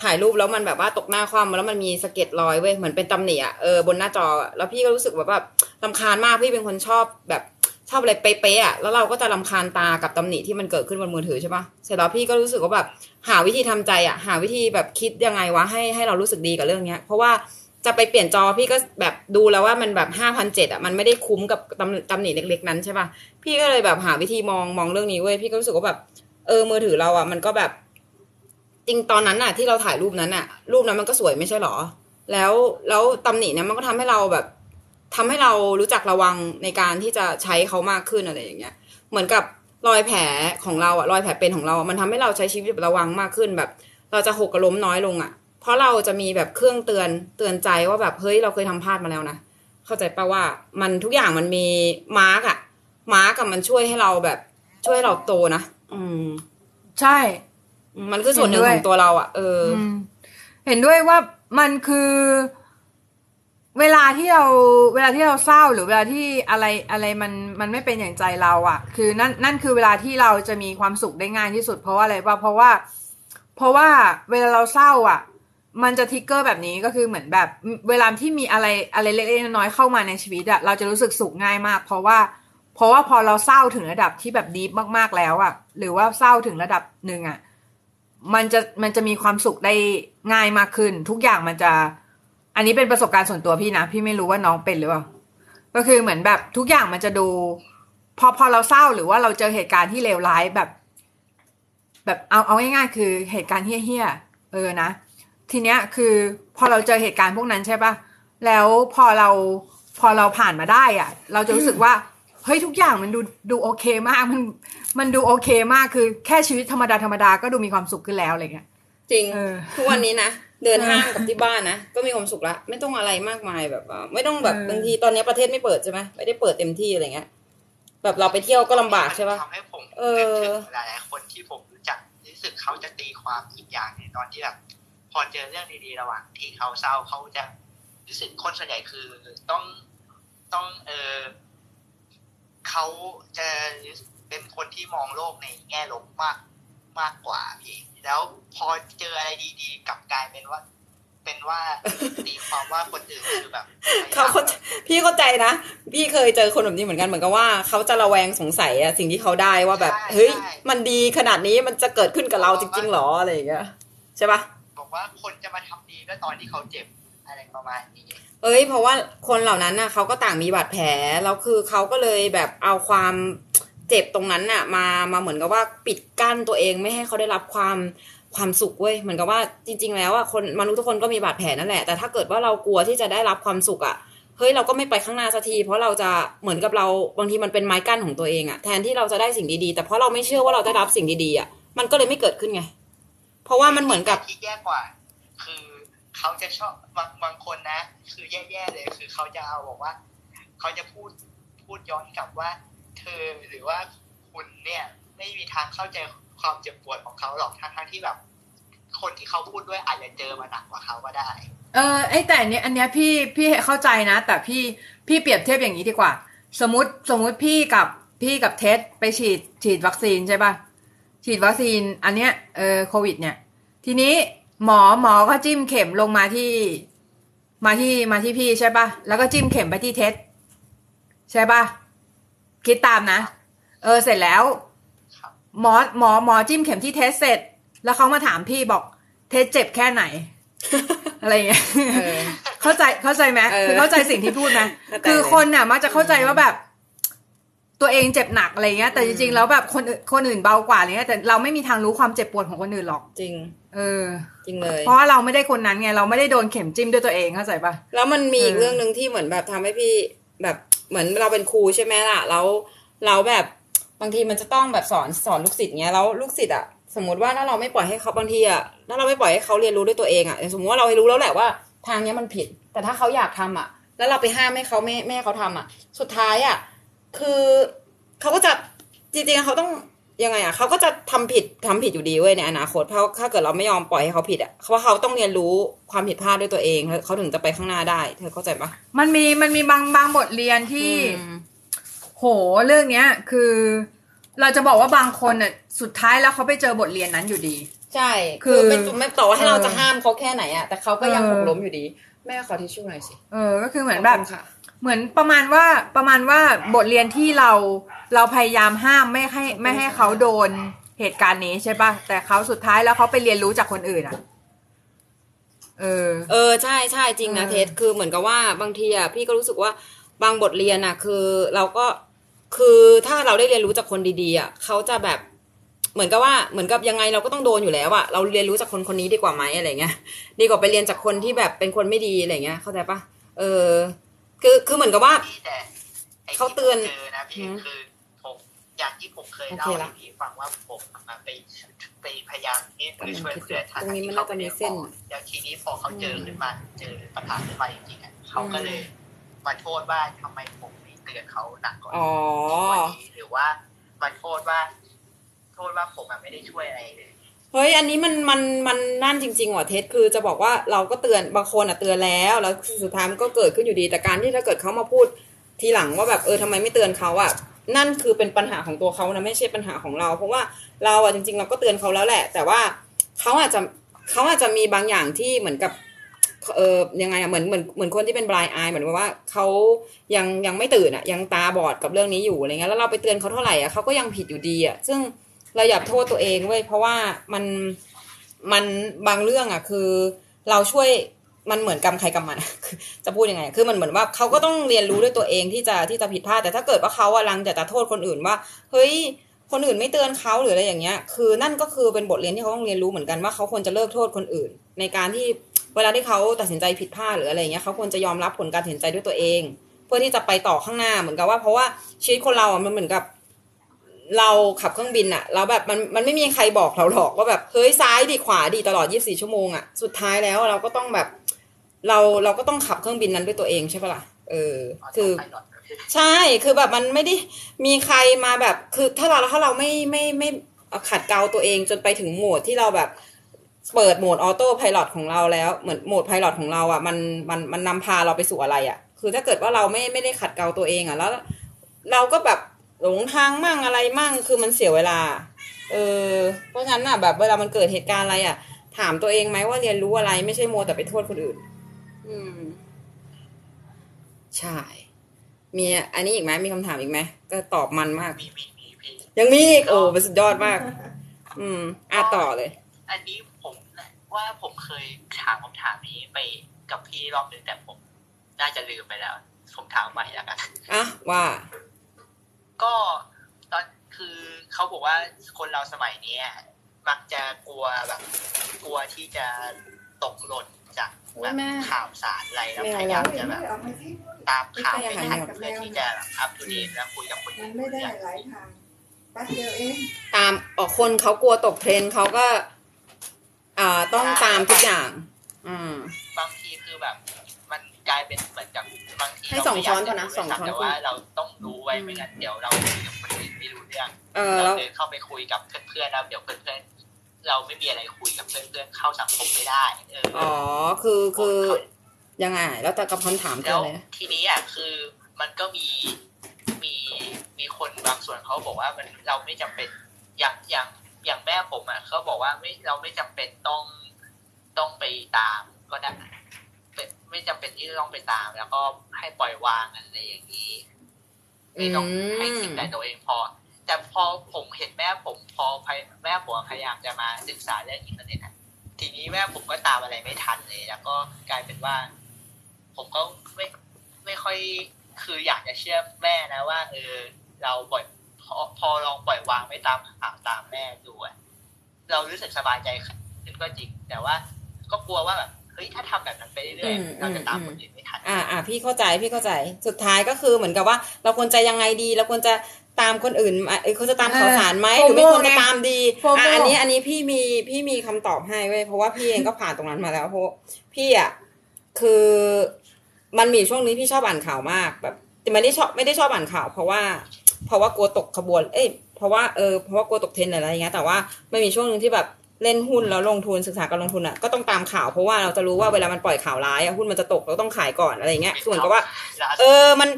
ถ่ายรูปแล้วมันแบบว่าตกหน้าคว่ำแล้วมันมีสะเก็ดรอยเว้ยเหมือนเป็นตำหนิอะเออบนหน้าจอแล้วพี่ก็รู้สึกว่าแบบลำคาญมากพี่เป็นคนชอบแบบชอบอะไรเป๊ะๆอะแล้วเราก็จะลำคาญตากับตำหนิที่มันเกิดขึ้นบนมือถือใช่ปะเสร็จแล้วพี่ก็รู้สึกว่าแบบหาวิธีทำใจอะหาวิธีแบบคิดยังไงวะให้ให้เรารู้สึกดีกับเรื่องเนี้ยเพราะว่าจะไปเปลี่ยนจอพี่ก็แบบดูแล้วว่ามันแบบห้าพันเจ็ดอะมันไม่ได้คุ้มกับตำตำหนิเล็กๆนั้นใช่ป่ะพี่ก็เลยแบบหาวิธีมองมองเรื่องนี้เว้ยพี่ก็รู้สึกว่าแบบ เออมือถือเราอะ มันก็แบบ จริงตอนนั้นอะ ที่เราถ่ายรูปนั้นอะ รูปนั้นมันก็สวยไม่ใช่หรอ แล้วแล้วตำหนิเนี่ยมันก็ทำให้เราแบบทำให้เรารู้จักระวังในการที่จะใช้เขามากขึ้นอะไรอย่างเงี้ย เหมือนกับรอยแผลของเราอะรอยแผลเป็นของเราอะมันทำให้เราใช้ชีวิตระวังมากขึ้นแบบ เราจะหกกระล้มน้อยลงอะเพราะเราจะมีแบบเครื่องเตือนเตือนใจว่าแบบเฮ้ยเราเคยทำพลาดมาแล้วนะเข้าใจปะว่ามันทุกอย่างมันมีมาร์กอะมาร์กอะมันช่วยให้เราแบบช่วยให้เราโตนะ อืม ใช่ มันคือส่วนหนึ่งของตัวเราอะเอออ เห็นด้วยว่ามันคือ เวลาที่เรา เวลาที่เราเศร้าหรือเวลาที่อะไรอะไรมันมันไม่เป็นอย่างใจเราอะ่ะ คือนั่นนั่นคือเวลาที่เราจะมีความสุขได้ง่ายที่สุดเพราะว่าอะไรป่ะเพราะว่า เพราะว่าเวลาเราเศร้า อะมันจะทิกเกอร์แบบนี้ก็คือเหมือนแบบเวลาที่มีอะไรอะไรเล็กๆน้อยๆเข้ามาในชีวิตอะเราจะรู้สึกสุขง่ายมาก เพราะว่า เพราะว่าพอเราเศร้าถึงระดับที่แบบดีฟมากๆแล้วอะ หรือว่าเศร้าถึงระดับหนึ่งอะมันจะมันจะมีความสุขได้ง่ายมากขึ้น ทุกอย่างมันจะ อันนี้เป็นประสบการณ์ส่วนตัวพี่นะ พี่ไม่รู้ว่าน้องเป็นหรือเปล่า ก็คือเหมือนแบบทุกอย่างมันจะดู พอพอเราเศร้าหรือว่าเราเจอเหตุการณ์ที่เลวร้ายแบบ แบบเอาเอาง่ายๆคือเหตุการณ์เฮี้ยๆเออนะทีเนี้ยคือพอเราเจอเหตุการณ์พวกนั้นใช่ปะแล้วพอเราพอเราผ่านมาได้อะเราจะรู้สึกว่า เฮ้ยทุกอย่างมันดูดูโอเคมากมันมันดูโอเคมากคือแค่ชีวิตธรรมดาธรรมดาก็ดูมีความสุขขึ้นแล้วอะไรเงี้ยจริงเออทุกวันนี้นะเดินเออห้างกับที่บ้านนะก็มีความสุขละไม่ต้องอะไรมากมายแบบว่าไม่ต้องแบบเออบางทีตอนนี้ประเทศไม่เปิดใช่ไหมไม่ได้เปิดเต็มที่อะไรเงี้ย แบบเราไปเที่ยวก็ลำบากใช่ปะทำให้ผมเออนึกถึงหลายๆคนที่ผมรู้จักรู้สึกเขาจะตีความอีกอย่างในงตอนที่แบบพอเจอเรื่องดีๆระหว่างที่เขาเศร้าเขาจะรู้สึกคนส่วนใหญ่คือต้องต้องเออ เขาจะเป็นคนที่มองโลกในแง่ลบมากมากกว่าพี่แล้วพอเจออะไรดีๆกลับกลายเป็นว่า เป็นว่าตีความว่าคนอื่นคือแบบเขาเข้าใจพี่เข้าใจนะ พี่เคยเจอคนแบบนี้เหมือนกันเหมือนกับว่าเขาจะระแวงสงสัยอะสิ่งที่เขาได้ว่าแบบ เฮ้ย มันดีขนาดนี้มันจะเกิดขึ้นกับเราจริงๆหรออะไรอย่างเงี้ยใช่ปะบอกว่าคนจะมาทำดีก็ตอนที่เขาเจ็บอะไรประมาณนี้ เอ้ย เพราะว่าคนเหล่านั้นน่ะเขาก็ต่างมีบาดแผลแล้วคือเขาก็เลยแบบเอาความเจ็บตรงนั้นน่ะ มามาเหมือนกับว่าปิดกั้นตัวเองไม่ให้เขาได้รับความความสุขเว้ยเหมือนกับว่าจริง ๆ แล้วอะคนมนุษย์ทุกคนก็มีบาดแผลนั่นแหละแต่ถ้าเกิดว่าเรากลัวที่จะได้รับความสุขอะเฮ้ยเราก็ไม่ไปข้างหน้าสักที เพราะเราจะเหมือนกับเราบางทีมันเป็นไม้กั้นของตัวเองอะแทนที่เราจะได้สิ่งดีๆ แต่เพราะเราไม่เชื่อว่าเราได้รับสิ่งดีๆอะมันก็เลยไม่เกิดขึ้นไง เพราะว่ามันเหมือนกับแย่กว่า เขาจะชอบบางบางคนนะ คือแย่ๆเลยคือเขาจะเอาบอกว่า เขาจะพูดพูดย้อนกลับว่า เธอหรือว่าคุณเนี่ยไม่มีทางเข้าใจความเจ็บปวดของเขาหรอกทั้งทั้งๆที่แบบ คนที่เขาพูดด้วยอาจจะเจอมาหนักกว่าเขาก็ได้ เออไอแต่อันเนี้ยอันเนี้ยพี่พี่เข้าใจนะ แต่พี่พี่เปรียบเทียบอย่างนี้ดีกว่า สมมติสมมติพี่กับพี่กับเท็ดไปฉีดฉีดวัคซีนใช่ปะฉีดวัคซีน อันเนี้ยเออโควิด เนี่ย ทีนี้ หมอหมอก็จิ้มเข็มลงมาที่ มาที่มาที่พี่ใช่ปะแล้วก็จิ้มเข็มไปที่เท็ดใช่ปะคิดตามนะ เออเสร็จแล้วครับหมอหมอหมอจิ้มเข็มที่เทสเสร็จ แล้วเขามาถามพี่บอก เทสเจ็บแค่ไหน อะไรอย่างเงี้ยเออเข้าใจเข้าใจไหมเออคือเข้าใจสิ่งที่พูดไหมเข้าใจคือคนน่ะมักจะเข้าใจว่าแบบ ตัวเองเจ็บหนักอะไรเงี้ย แต่จริงๆแล้วแบบคนอื่นคนอื่นเบากว่าอะไรเงี้ยแต่เราไม่มีทางรู้ความเจ็บปวดของคนอื่นหรอกจริง เออ จริงเลย เพราะว่าเราไม่ได้คนนั้นไงเราไม่ได้โดนเข็มจิ้มด้วยตัวเองเข้าใจปะแล้วมันมีอีกเออเรื่องหนึ่งที่เหมือนแบบทำให้พี่แบบเหมือนเราเป็นครูใช่ไหมล่ะ แล้วเราแบบบางทีมันจะต้องแบบสอนสอนลูกศิษย์เงี้ยแล้วลูกศิษย์อะสมมติว่าถ้าเราไม่ปล่อยให้เขาบางทีอะถ้าเราไม่ปล่อยให้เขาเรียนรู้ด้วยตัวเองอะอย่างสมมติว่าเรารู้แล้วแหละว่าทางเนี้ยมันผิด แต่ถ้าเขาอยากทำอะแล้วเราไปห้ามให้เขาไม่ไม่ให้เขาทำอะสุดท้ายอะคือเขาก็จะจริงๆเขาต้อง ยังไงอะเขาก็จะทำผิดทำผิดอยู่ดีเว้ยในอนาคตเพราะถ้าเกิดเราไม่ยอมปล่อยให้เขาผิดอะเพราะเขาต้องเรียนรู้ความผิดพลาดด้วยตัวเองแล้วเขาถึงจะไปข้างหน้าได้เธอเข้าใจปะมันมีมันมีบางบางบทเรียนที่อืมโหเรื่องเนี้ย คือ เราจะบอกว่าบางคนน่ะสุดท้ายแล้วเขาไปเจอบทเรียนนั้นอยู่ดี ใช่ คืคืออไม่ไม่ต่อว่าให้เราเออจะห้ามเขาแค่ไหนอะแต่เขาก็ยังเออหกล้มอยู่ดี แม่ขอทิชชู่หน่อยสิเออก็คือเหมือนแบบขคุณค่ะ เหมือนประมาณว่าประมาณว่าบทเรียนที่เราเราพยายามห้ามไม่ให้ไม่ให้เขาโดนเหตุการณ์นี้ใช่ปะแต่เขาสุดท้ายแล้วเขาไปเรียนรู้จากคนอื่นอะเออ เออใช่ใช่จริงนะเออเทสคือเหมือนกับว่าบางทีอะพี่ก็รู้สึกว่าบางบทเรียนอะคือเราก็คือถ้าเราได้เรียนรู้จากคนดีๆอะเขาจะแบบเหมือนกับว่าเหมือนกับยังไงเราก็ต้องโดนอยู่แล้วอะเราเรียนรู้จากคนคนนี้ดีกว่าไหมอะไรเงี้ยดีกว่าไปเรียนจากคนที่แบบเป็นคนไม่ดีอะไรเงี้ยเข้าใจปะเออ คือคือเหมือนกับว่าพี่แต่ไอ้เขาเตือนที่ผมเจอนะพี่หืมคือผมอย่างที่ผมเคยโอเล่าเคให้ละพี่ฟังว่าผมมาไปไปพยายามที่จะช่วยเพื่อนตรงนี้มันน่าจะมีเส้น แล้วทีนี้พอเขาเจอขึ้นมาเจอปัญหาขึ้นมาจริงๆอะเขาก็เลยมาโทษว่าทำไมผมไม่เตือนเขาหนักกว่าอ๋อนี้หรือว่ามาโทษว่า โทษว่าผมอะไม่ได้ช่วยอะไรเลย เฮ้ยอันนี้มันมันมันนั่นจริงๆว่ะเท็ดคือจะบอกว่าเราก็เตือนบางคนอะเตือนแล้ว แล้วสุดท้ายมันก็เกิดขึ้นอยู่ดีแต่การที่ถ้าเกิดเขามาพูดทีหลังว่าแบบเออทำไมไม่เตือนเขาอะนั่นคือเป็นปัญหาของตัวเขานะไม่ใช่ปัญหาของเรา เพราะว่าเราอะจริง ๆ เราก็เตือนเขาแล้วแหละ แต่ว่าเขาอาจจะเขาอาจจะมีบางอย่างที่เหมือนกับเออยังไงอะเหมือนเหมือนเหมือนคนที่เป็น blind eye เหมือนกับว่าเขายังยังไม่ตื่นอะยังตาบอดกับเรื่องนี้อยู่อะไรเงี้ยแล้วเราไปเตือนเขาเท่าไหร่อะเขาก็ยังผิดอยู่ดีอะซึ่ง เราอย่าโทษตัวเองเว้ยเพราะว่ามันมันบางเรื่องอะ คือ เราช่วยมันเหมือนกรรมใครกรรมมันคือจะพูดยังไง คือมันเหมือนว่าเขาก็ต้องเรียนรู้ด้วยตัวเองที่จะที่จะผิดพลาดแต่ถ้าเกิดว่าเขาอะรังแต่จะโทษคนอื่นว่า เฮ้ย คนอื่นไม่เตือนเขาหรืออะไรอย่างเงี้ย คือนั่นก็คือเป็นบทเรียนที่เขาต้องเรียนรู้เหมือนกันว่าเขาควรจะเลิกโทษคนอื่น ในการที่เวลาที่เขาตัดสินใจผิดพลาดหรืออะไรอย่างเงี้ยเขาควรจะยอมรับผลการตัดสินใจด้วยตัวเอง เพื่อที่จะไปต่อข้างหน้าเหมือนกับว่า เพราะว่าชีวิตคนเราอะมันเหมือนกับ เราขับเครื่องบินอะแล้วแบบมันมันไม่มีใครบอกเราหรอกว่าแบบเฮ้ยซ้ายดีขวาดีตลอด 24 ชั่วโมงอะสุดท้ายแล้วเราก็ต้องแบบ เราเราก็ต้องขับเครื่องบินนั้นด้วยตัวเองใช่ปะล่ะเออ คือใช่คือแบบมันไม่ได้มีใครมาแบบ คือถ้าเราถ้าเราไม่ไม่ไม่ขัดเกลาตัวเองจนไปถึงโหมดที่เราแบบเปิดโหมดออโต้พายロของเราแล้วเหมือนโหมดพายロของเราอะมันมันมันนำพาเราไปสู่อะไรอะ คือถ้าเกิดว่าเราไม่ไม่ได้ขัดเกลาตัวเองอะแล้ว เราก็แบบ หลงทางมั่งอะไรมั่งคือมันเสียเวลา เออ เพราะฉะนั้นอะแบบเวลามันเกิดเหตุการณ์อะไรอะ ถามตัวเองไหมว่าเรียนรู้อะไรไม่ใช่โมวแต่ไปโทษคนอื่น อืม ใช่ มีอันนี้อีกไหมมีคำถามอีกไหมก็ตอบมันมากมีมีมีพี่ยังมีอีกโอ้เป็นสุดยอดมาก อืมอะต่อเลย อันนี้ผมว่าผมเคยถามคำถามนี้ไปกับพี่รอบหนึงแต่ผม น่าจะลืมไปแล้ว ผมถามใหม่แล้วกันอะว่า ก็ตอนคือเขาบอกว่าคนเราสมัยเนี้ยมักจะกลัวแบบ กลัวที่จะตกหล่นจากแบบแม่ข่าวสารอะไรแล้วแม่พยายามจะแบบตามข่าวให้ทันไม่ใช่เพื่อที่จะแบบอัปเดตและคุยกับคนมัอื่นนไม่ได้เนี่ยหลายทางแป๊บเดียวเองตามออกคนเขากลัวตกเทรนด์เขาก็ อ่าต้องตามทุกอย่าง อืม กลายเป็นเหมือนกับบางทีให้สองเราไม่ช้อนก่อนนะยาสองช้อนแต่ว่าเราต้องรู้ไว้ไม่งั้นเดี๋ยวเราคุยกับคนอื่นไม่รู้เรื่องเออเราแล้วเดินเข้าไปคุยกับเพื่อนๆแล้วเดี๋ยวเพื่อนๆเราไม่มีอะไรคุยกับเพื่อนๆเข้าสังคมไม่ได้เอออ๋อคือคือยังไง แล้วแต่กับคำถามเจแล้อวเลยนะทีนี้อะคือมันก็มีมีมีคนบางส่วนเขาบอกว่ามันเราไม่จำเป็นอย่างอย่างอย่างแม่ผมอะเขาบอกว่าไม่เราไม่จำเป็นต้องต้องไปตามก็ได้เป็นไม่จำเป็น ที่จะต้องไปตาม แล้วก็ให้ปล่อยวางอะไรอย่างนี้ไม่ต้องให้คิดแต่ตัวเองพอ แต่พอผมเห็นแม่ผมพอพยแม่ผมพยายามจะมาศึกษาเรื่องอินเทอร์เน็ตอะทีนี้แม่ผมก็ตามอะไรไม่ทันเลย แล้วก็กลายเป็นว่า ผมก็ไม่ไม่ค่อยคืออยากจะเชื่อแม่นะว่า เออ เราปล่อยพอพอลองปล่อยวางไม่ตามหาตามแม่ดูอะเรารู้สึกสบายใจขึ้นก็จริง แต่ว่าก็กลัวว่าแบบ เฮ้ยถ้าทำแบบนั้นไปเรื่อยๆเราจะตามคนอื่นไม่ทันอ่าอ่าพี่เข้าใจพี่เข้าใจสุดท้ายก็คือเหมือนกับว่า เราควรจะยังไงดี เราควรจะตามคนอื่นไหมเอ้ยควรจะตามข่าวสารไหมหรือไม่ควรจะตามดีโฟโมอะอันนี้อันนี้พี่มีพี่มีคำตอบให้เว้ยเพราะว่าพี่เองก็ผ่านตรงนั้นมาแล้วเพราะพี่อะคือมันมีช่วงนี้พี่ชอบอ่านข่าวมากแบบแต่ไม่ได้ชอบไม่ได้ชอบอ่านข่าว เพราะว่า เพราะว่ากลัวตกขบวน เอ้ยเพราะว่าเออเพราะว่ากลัวตกเทรนด์อะไรอย่างเงี้ยแต่ว่ามันมีช่วงหนึ่งที่แบบ เล่นหุ้นแล้วลงทุนศึกษาการลงทุนอะก็ต้องตามข่าวเพราะว่าเราจะรู้ว่าเวลามันปล่อยข่าวร้ายอะหุ้นมันจะตกเราต้องขายก่อนอะไรอย่างเงี้ยส่วนกับว่า เออมัน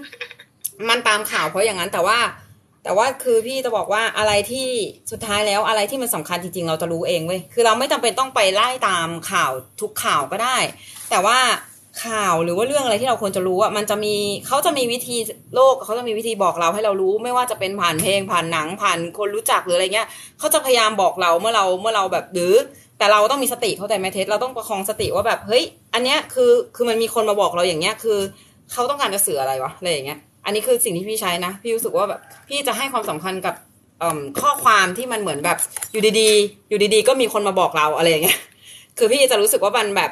มันตามข่าวเพราะอย่างนั้นแต่ว่า แต่ว่าคือพี่จะบอกว่าอะไรที่สุดท้ายแล้วอะไรที่มันสำคัญจริงๆ เราจะรู้เองเว้ยคือเราไม่จำเป็นต้องไปไล่ตามข่าวทุกข่าวก็ได้ แต่ว่า ข่าวหรือว่าเรื่องอะไรที่เราควรจะรู้อะมันจะมีเขาจะมีวิธีโลกเขาจะมีวิธีบอกเราให้เรารู้ ไม่ว่าจะเป็นผ่านเพลงผ่านหนังผ่านคนรู้จักหรืออะไรเงี้ยเขาจะพยายามบอกเราเมื่อเราเมื่อเราแบบหรือ แต่เราต้องมีสติเข้าใจไหมเทสเราต้องประคองสติว่าแบบเฮ้ยอันเนี้ยคือคือมันมีคนมาบอกเราอย่างเงี้ยคือเขาต้องการจะสื่ออะไรวะอะไรอย่างเงี้ยอันนี้คือสิ่งที่พี่ใช้นะพี่รู้สึกว่าแบบพี่จะให้ความสำคัญกับข้อความที่มันเหมือนแบบอยู่ดีๆ อยู่ดีๆ ก็มีคนมาบอกเราอะไรอย่างเงี้ยคือพี่จะรู้สึกว่ามันแบบ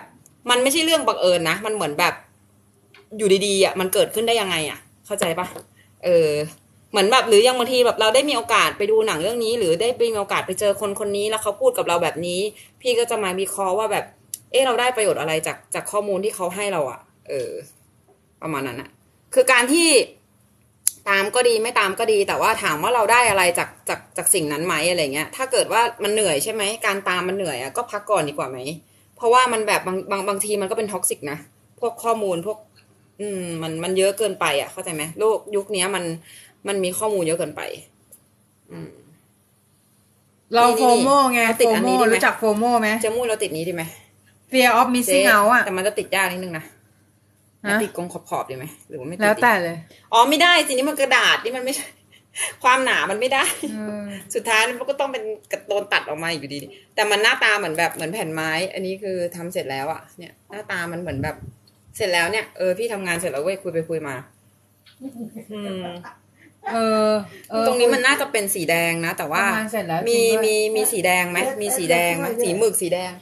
มันไม่ใช่เรื่องบังเอิญนะ มันเหมือนแบบ อยู่ดีๆอะมันเกิดขึ้นได้ยังไงอะ เข้าใจปะเออ เหมือนแบบหรือยังบางทีแบบเราได้มีโอกาสไปดูหนังเรื่องนี้ หรือได้มีโอกาสไปเจอคนคนนี้แล้วเขาพูดกับเราแบบนี้ พี่ก็จะมาวิเคราะห์ว่าแบบ เออเราได้ประโยชน์อะไรจากจากข้อมูลที่เขาให้เราอะ เออ ประมาณนั้นอะคือการที่ตามก็ดีไม่ตามก็ดี แต่ว่าถามว่าเราได้อะไรจากจากจากสิ่งนั้นไหมอะไรเงี้ย ถ้าเกิดว่ามันเหนื่อยใช่ไหมการตามมันเหนื่อยอะก็พักก่อนดีกว่าไหม เพราะว่ามันแบบบางบางบางทีมันก็เป็น toxic นะ พวกข้อมูลพวก อืม มันมันเยอะเกินไปอะเข้าใจไหมโลกยุคเนี้ยมันมันมีข้อมูลเยอะเกินไป อืม เรานี่ FOMO ไงเราติโฟดอันโมนี้ดีไหมรู้จัก FOMO ไหมเจะมูดเราติดนี้ดีไหม fear of missing out อะแต่มันจะติดยากนิดนึงนะฮะติดกรงขอบๆดีไหมหรือว่าไม่ติดแล้วแต่เลย อ๋อไม่ได้สินี่มันกระดาษนี่มันไม่ใช่ ความหนามันไม่ได้เออสุดท้ายมันก็ต้องเป็นกระโดนตัดออกมาอยู่ดี แต่มันหน้าตาเหมือนแบบเหมือนแผ่นไม้ อันนี้คือทำเสร็จแล้วอะเนี่ย หน้าตามันเหมือนแบบ เสร็จแล้วเนี่ยเออพี่ทำงานเสร็จแล้วเว้ยคุยไปคุยมาอืมเออเออตรงนี้มันน่าจะเป็นสีแดงนะ แต่ว่าทำงานเสร็จแล้วมีจริงด้วยมีมีสีแดงไหมมีสีแดงไหมสีหมึกสีแดง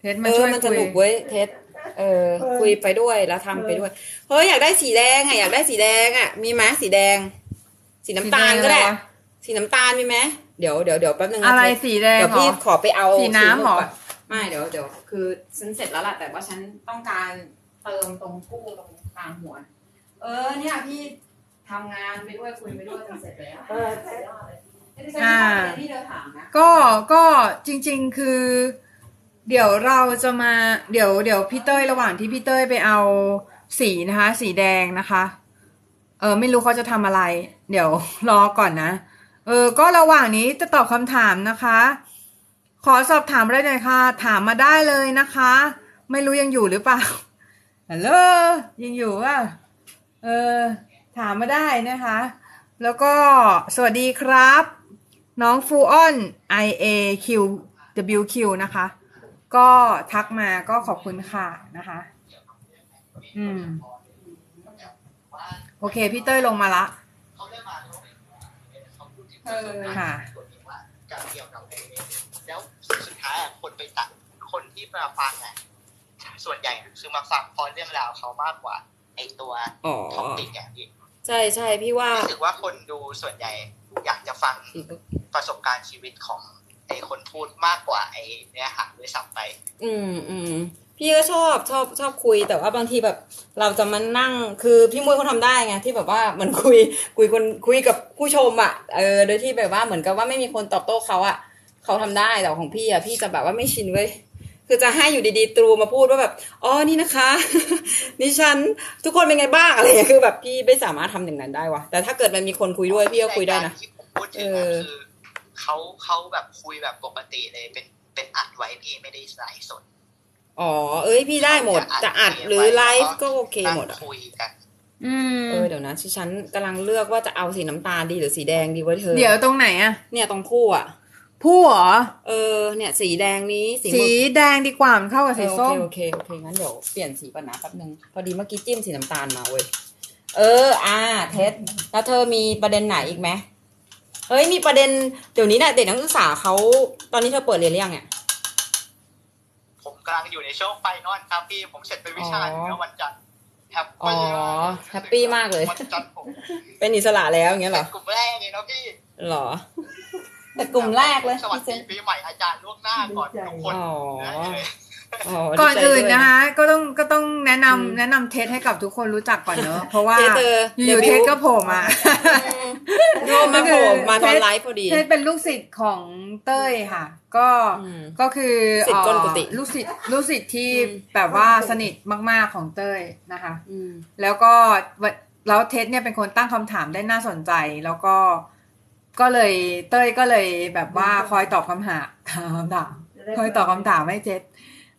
เทสเอมาอช่วยมันสคุยนุกเว้ยเทสเออ คุยไปด้วยแล้วทำไปด้วยเฮ้ยอยากได้สีแดงอะอยากได้สีแดงอะมีไหมสีแดง สีน้ำตาลก็ได้สีแดงอะไรวะสีน้ำตาลมีไหมเดี๋ยวเดี๋ยวเดี๋ยวแป๊บนึงนะอะไรเทสสีแดงเดี๋ยวเหรพี่อขอไปเอาสีน้ำเหรอก่นไม่เดี๋ยวเดี๋ยวคือฉันเสร็จแล้วล่ะแต่ว่าฉันต้องการเติมตรงกู้ตรงกลางหัว เออเนี่ยพี่ทำงานไปด้วยคุยไปด้วยจนเสร็จแล้วเออเสร็จแล้วเลยเอ้ยดิฉันไม่ชอบอะไรที่เธอถามนะก็ก็จริง ๆ คือ เดี๋ยวเราจะมาเดี๋ยวเดี๋ยวพี่เต้ยระหว่างที่พี่เต้ยไปเอาสีนะคะ สีแดงนะคะ เออ ไม่รู้เขาจะทำอะไร เดี๋ยวรอก่อนนะ เออ ก็ระหว่างนี้จะตอบคำถามนะคะ ขอสอบถามอะไรหน่อยค่ะ ถามมาได้เลยนะคะ ไม่รู้ยังอยู่หรือเปล่าฮัลโหลยังอยู่อะเออ ถามมาได้นะคะ แล้วก็สวัสดีครับ น้องฟูออน I A Q W Q นะคะ ก็ทักมาก็ขอบคุณค่ะนะคะ อืม โอเค พี่เต้ยลงมาละเขาได้มาเขาพูดถึงเออค่ะส่วนหนึ่งว่าการเกี่ยวกับไอ้แล้วสุดท้ายอะคนไปตัดคนที่มาฟังอะส่วนใหญ่อะคือมาฟังเพราะเรื่องราวเขามากกว่าไอ้ตัวอ๋อท็อปิกอะพี่ใช่ใช่พี่ว่ารู้สึกว่าคนดูส่วนใหญ่อยากจะฟังประสบการณ์ชีวิตของไอ้คนพูดมากกว่าไอ้เนื้อหาด้วยซ้ำไป อืมอืม พี่ก็ชอบชอบชอบคุย แต่ว่าบางทีแบบ เราจะมานั่งคือพี่มุ้ยเขาทำได้ไงที่แบบว่าเหมือนคุยคุยคนคุยกับผู้ชมอะเออโดยที่แบบว่าเหมือนกับว่าไม่มีคนตอบโต้เขาอะเขาทำได้แต่ของพี่อะพี่จะแบบว่าไม่ชินเว้ยคือจะให้อยู่ดีๆตรูมาพูดว่าแบบอ๋อนี่นะคะดิฉันทุกคนเป็นไงบ้างอะไรอย่างเงี้ยคือแบบพี่ไม่สามารถทำอย่างนั้นได้วะแต่ถ้าเกิดมันมีคนคุยด้วยพี่ก็คุยได้นะที่ผมพูดถึงเออะอคือเขาเขาแบบคุยแบบปกติเลยเป็นเป็นอัดไว้พี่ไม่ได้ไลฟ์สด อ๋อ เอ้ยพี่ได้หมด จะอัดหรือไลฟ์ก็โอเคหมดนั่อะงคุยกันอืมเออเดี๋ยวนะที่ฉันกำลังเลือกว่าจะเอาสีน้ำตาลดีหรือสีแดงดีวะเธอ เดี๋ยวตรงไหนอะเนี่ยตรงคู่อะ ผู้เหรอ เออ เนี่ย สีแดงนี้ สีสีม่วงแดงดีกว่ามันเข้ากับเอสีอโอส้เคมโอเคโอเคงั้นเดี๋ยวเปลี่ยนสีก่อนนะแป๊บนึงพอดีเมื่อกี้จิ้มสีน้ำตาลมาเว้ยเออ อ่า เทสแล้วเธอมีประเด็นไหนอีกไหมเฮ้ยมีประเด็นเดี๋ยวนี้เนี่ยเด็กนักศึกษาเขาตอนนี้เธอเปิดเรียนหรือยังเนี่ยผม กำลังอยู่ในช่วงไฟนอลครับพี่ผมเสร็จไปวิชาอ๋อเมื่อวันจันทร์แฮปอ๋ปี้อแฮปปี้มากเลยวันจันทร์ผมเป็นอิสระแล้วอย่างเงี้ยเหรอกลุ่มแรกเลยนะพี่เหรอ แต่กลุ่มแรกเลยสวัสพี่เซดีนปีใหม่อาจารย์ล่วงหน้าก่อนทุกคน อ๋อได้เลยอ๋อก่อนดีใจอื่นด้วยนะคะ ก็ต้องก็ต้องแนะนำอืมแนะนำเทสให้กับทุกคนรู้จักก่อนเนอะเพราะว่าเทสเธออยู่เดบิวต์ๆเทสก็โผล่มาโทรมาโผล่มาตอนไลฟ์พอดีเทสเป็นลูกศิษย์ของเต้ยค่ะ ก็อืมก็คือศิษย์ก้นกุฏิเอ่อลูกศิษย์ลูกศิษย์ที่อืมแบบว่าสนิทมาก ๆของเต้ยนะคะอืมแล้วก็วันแล้วเทสเนี่ยเป็นคนตั้งคำถามได้น่าสนใจแล้วก็ก็เลยเต้ยก็เลยแบบว่าคอยตอบคำถามคำถามคอยตอบคำถามให้เทส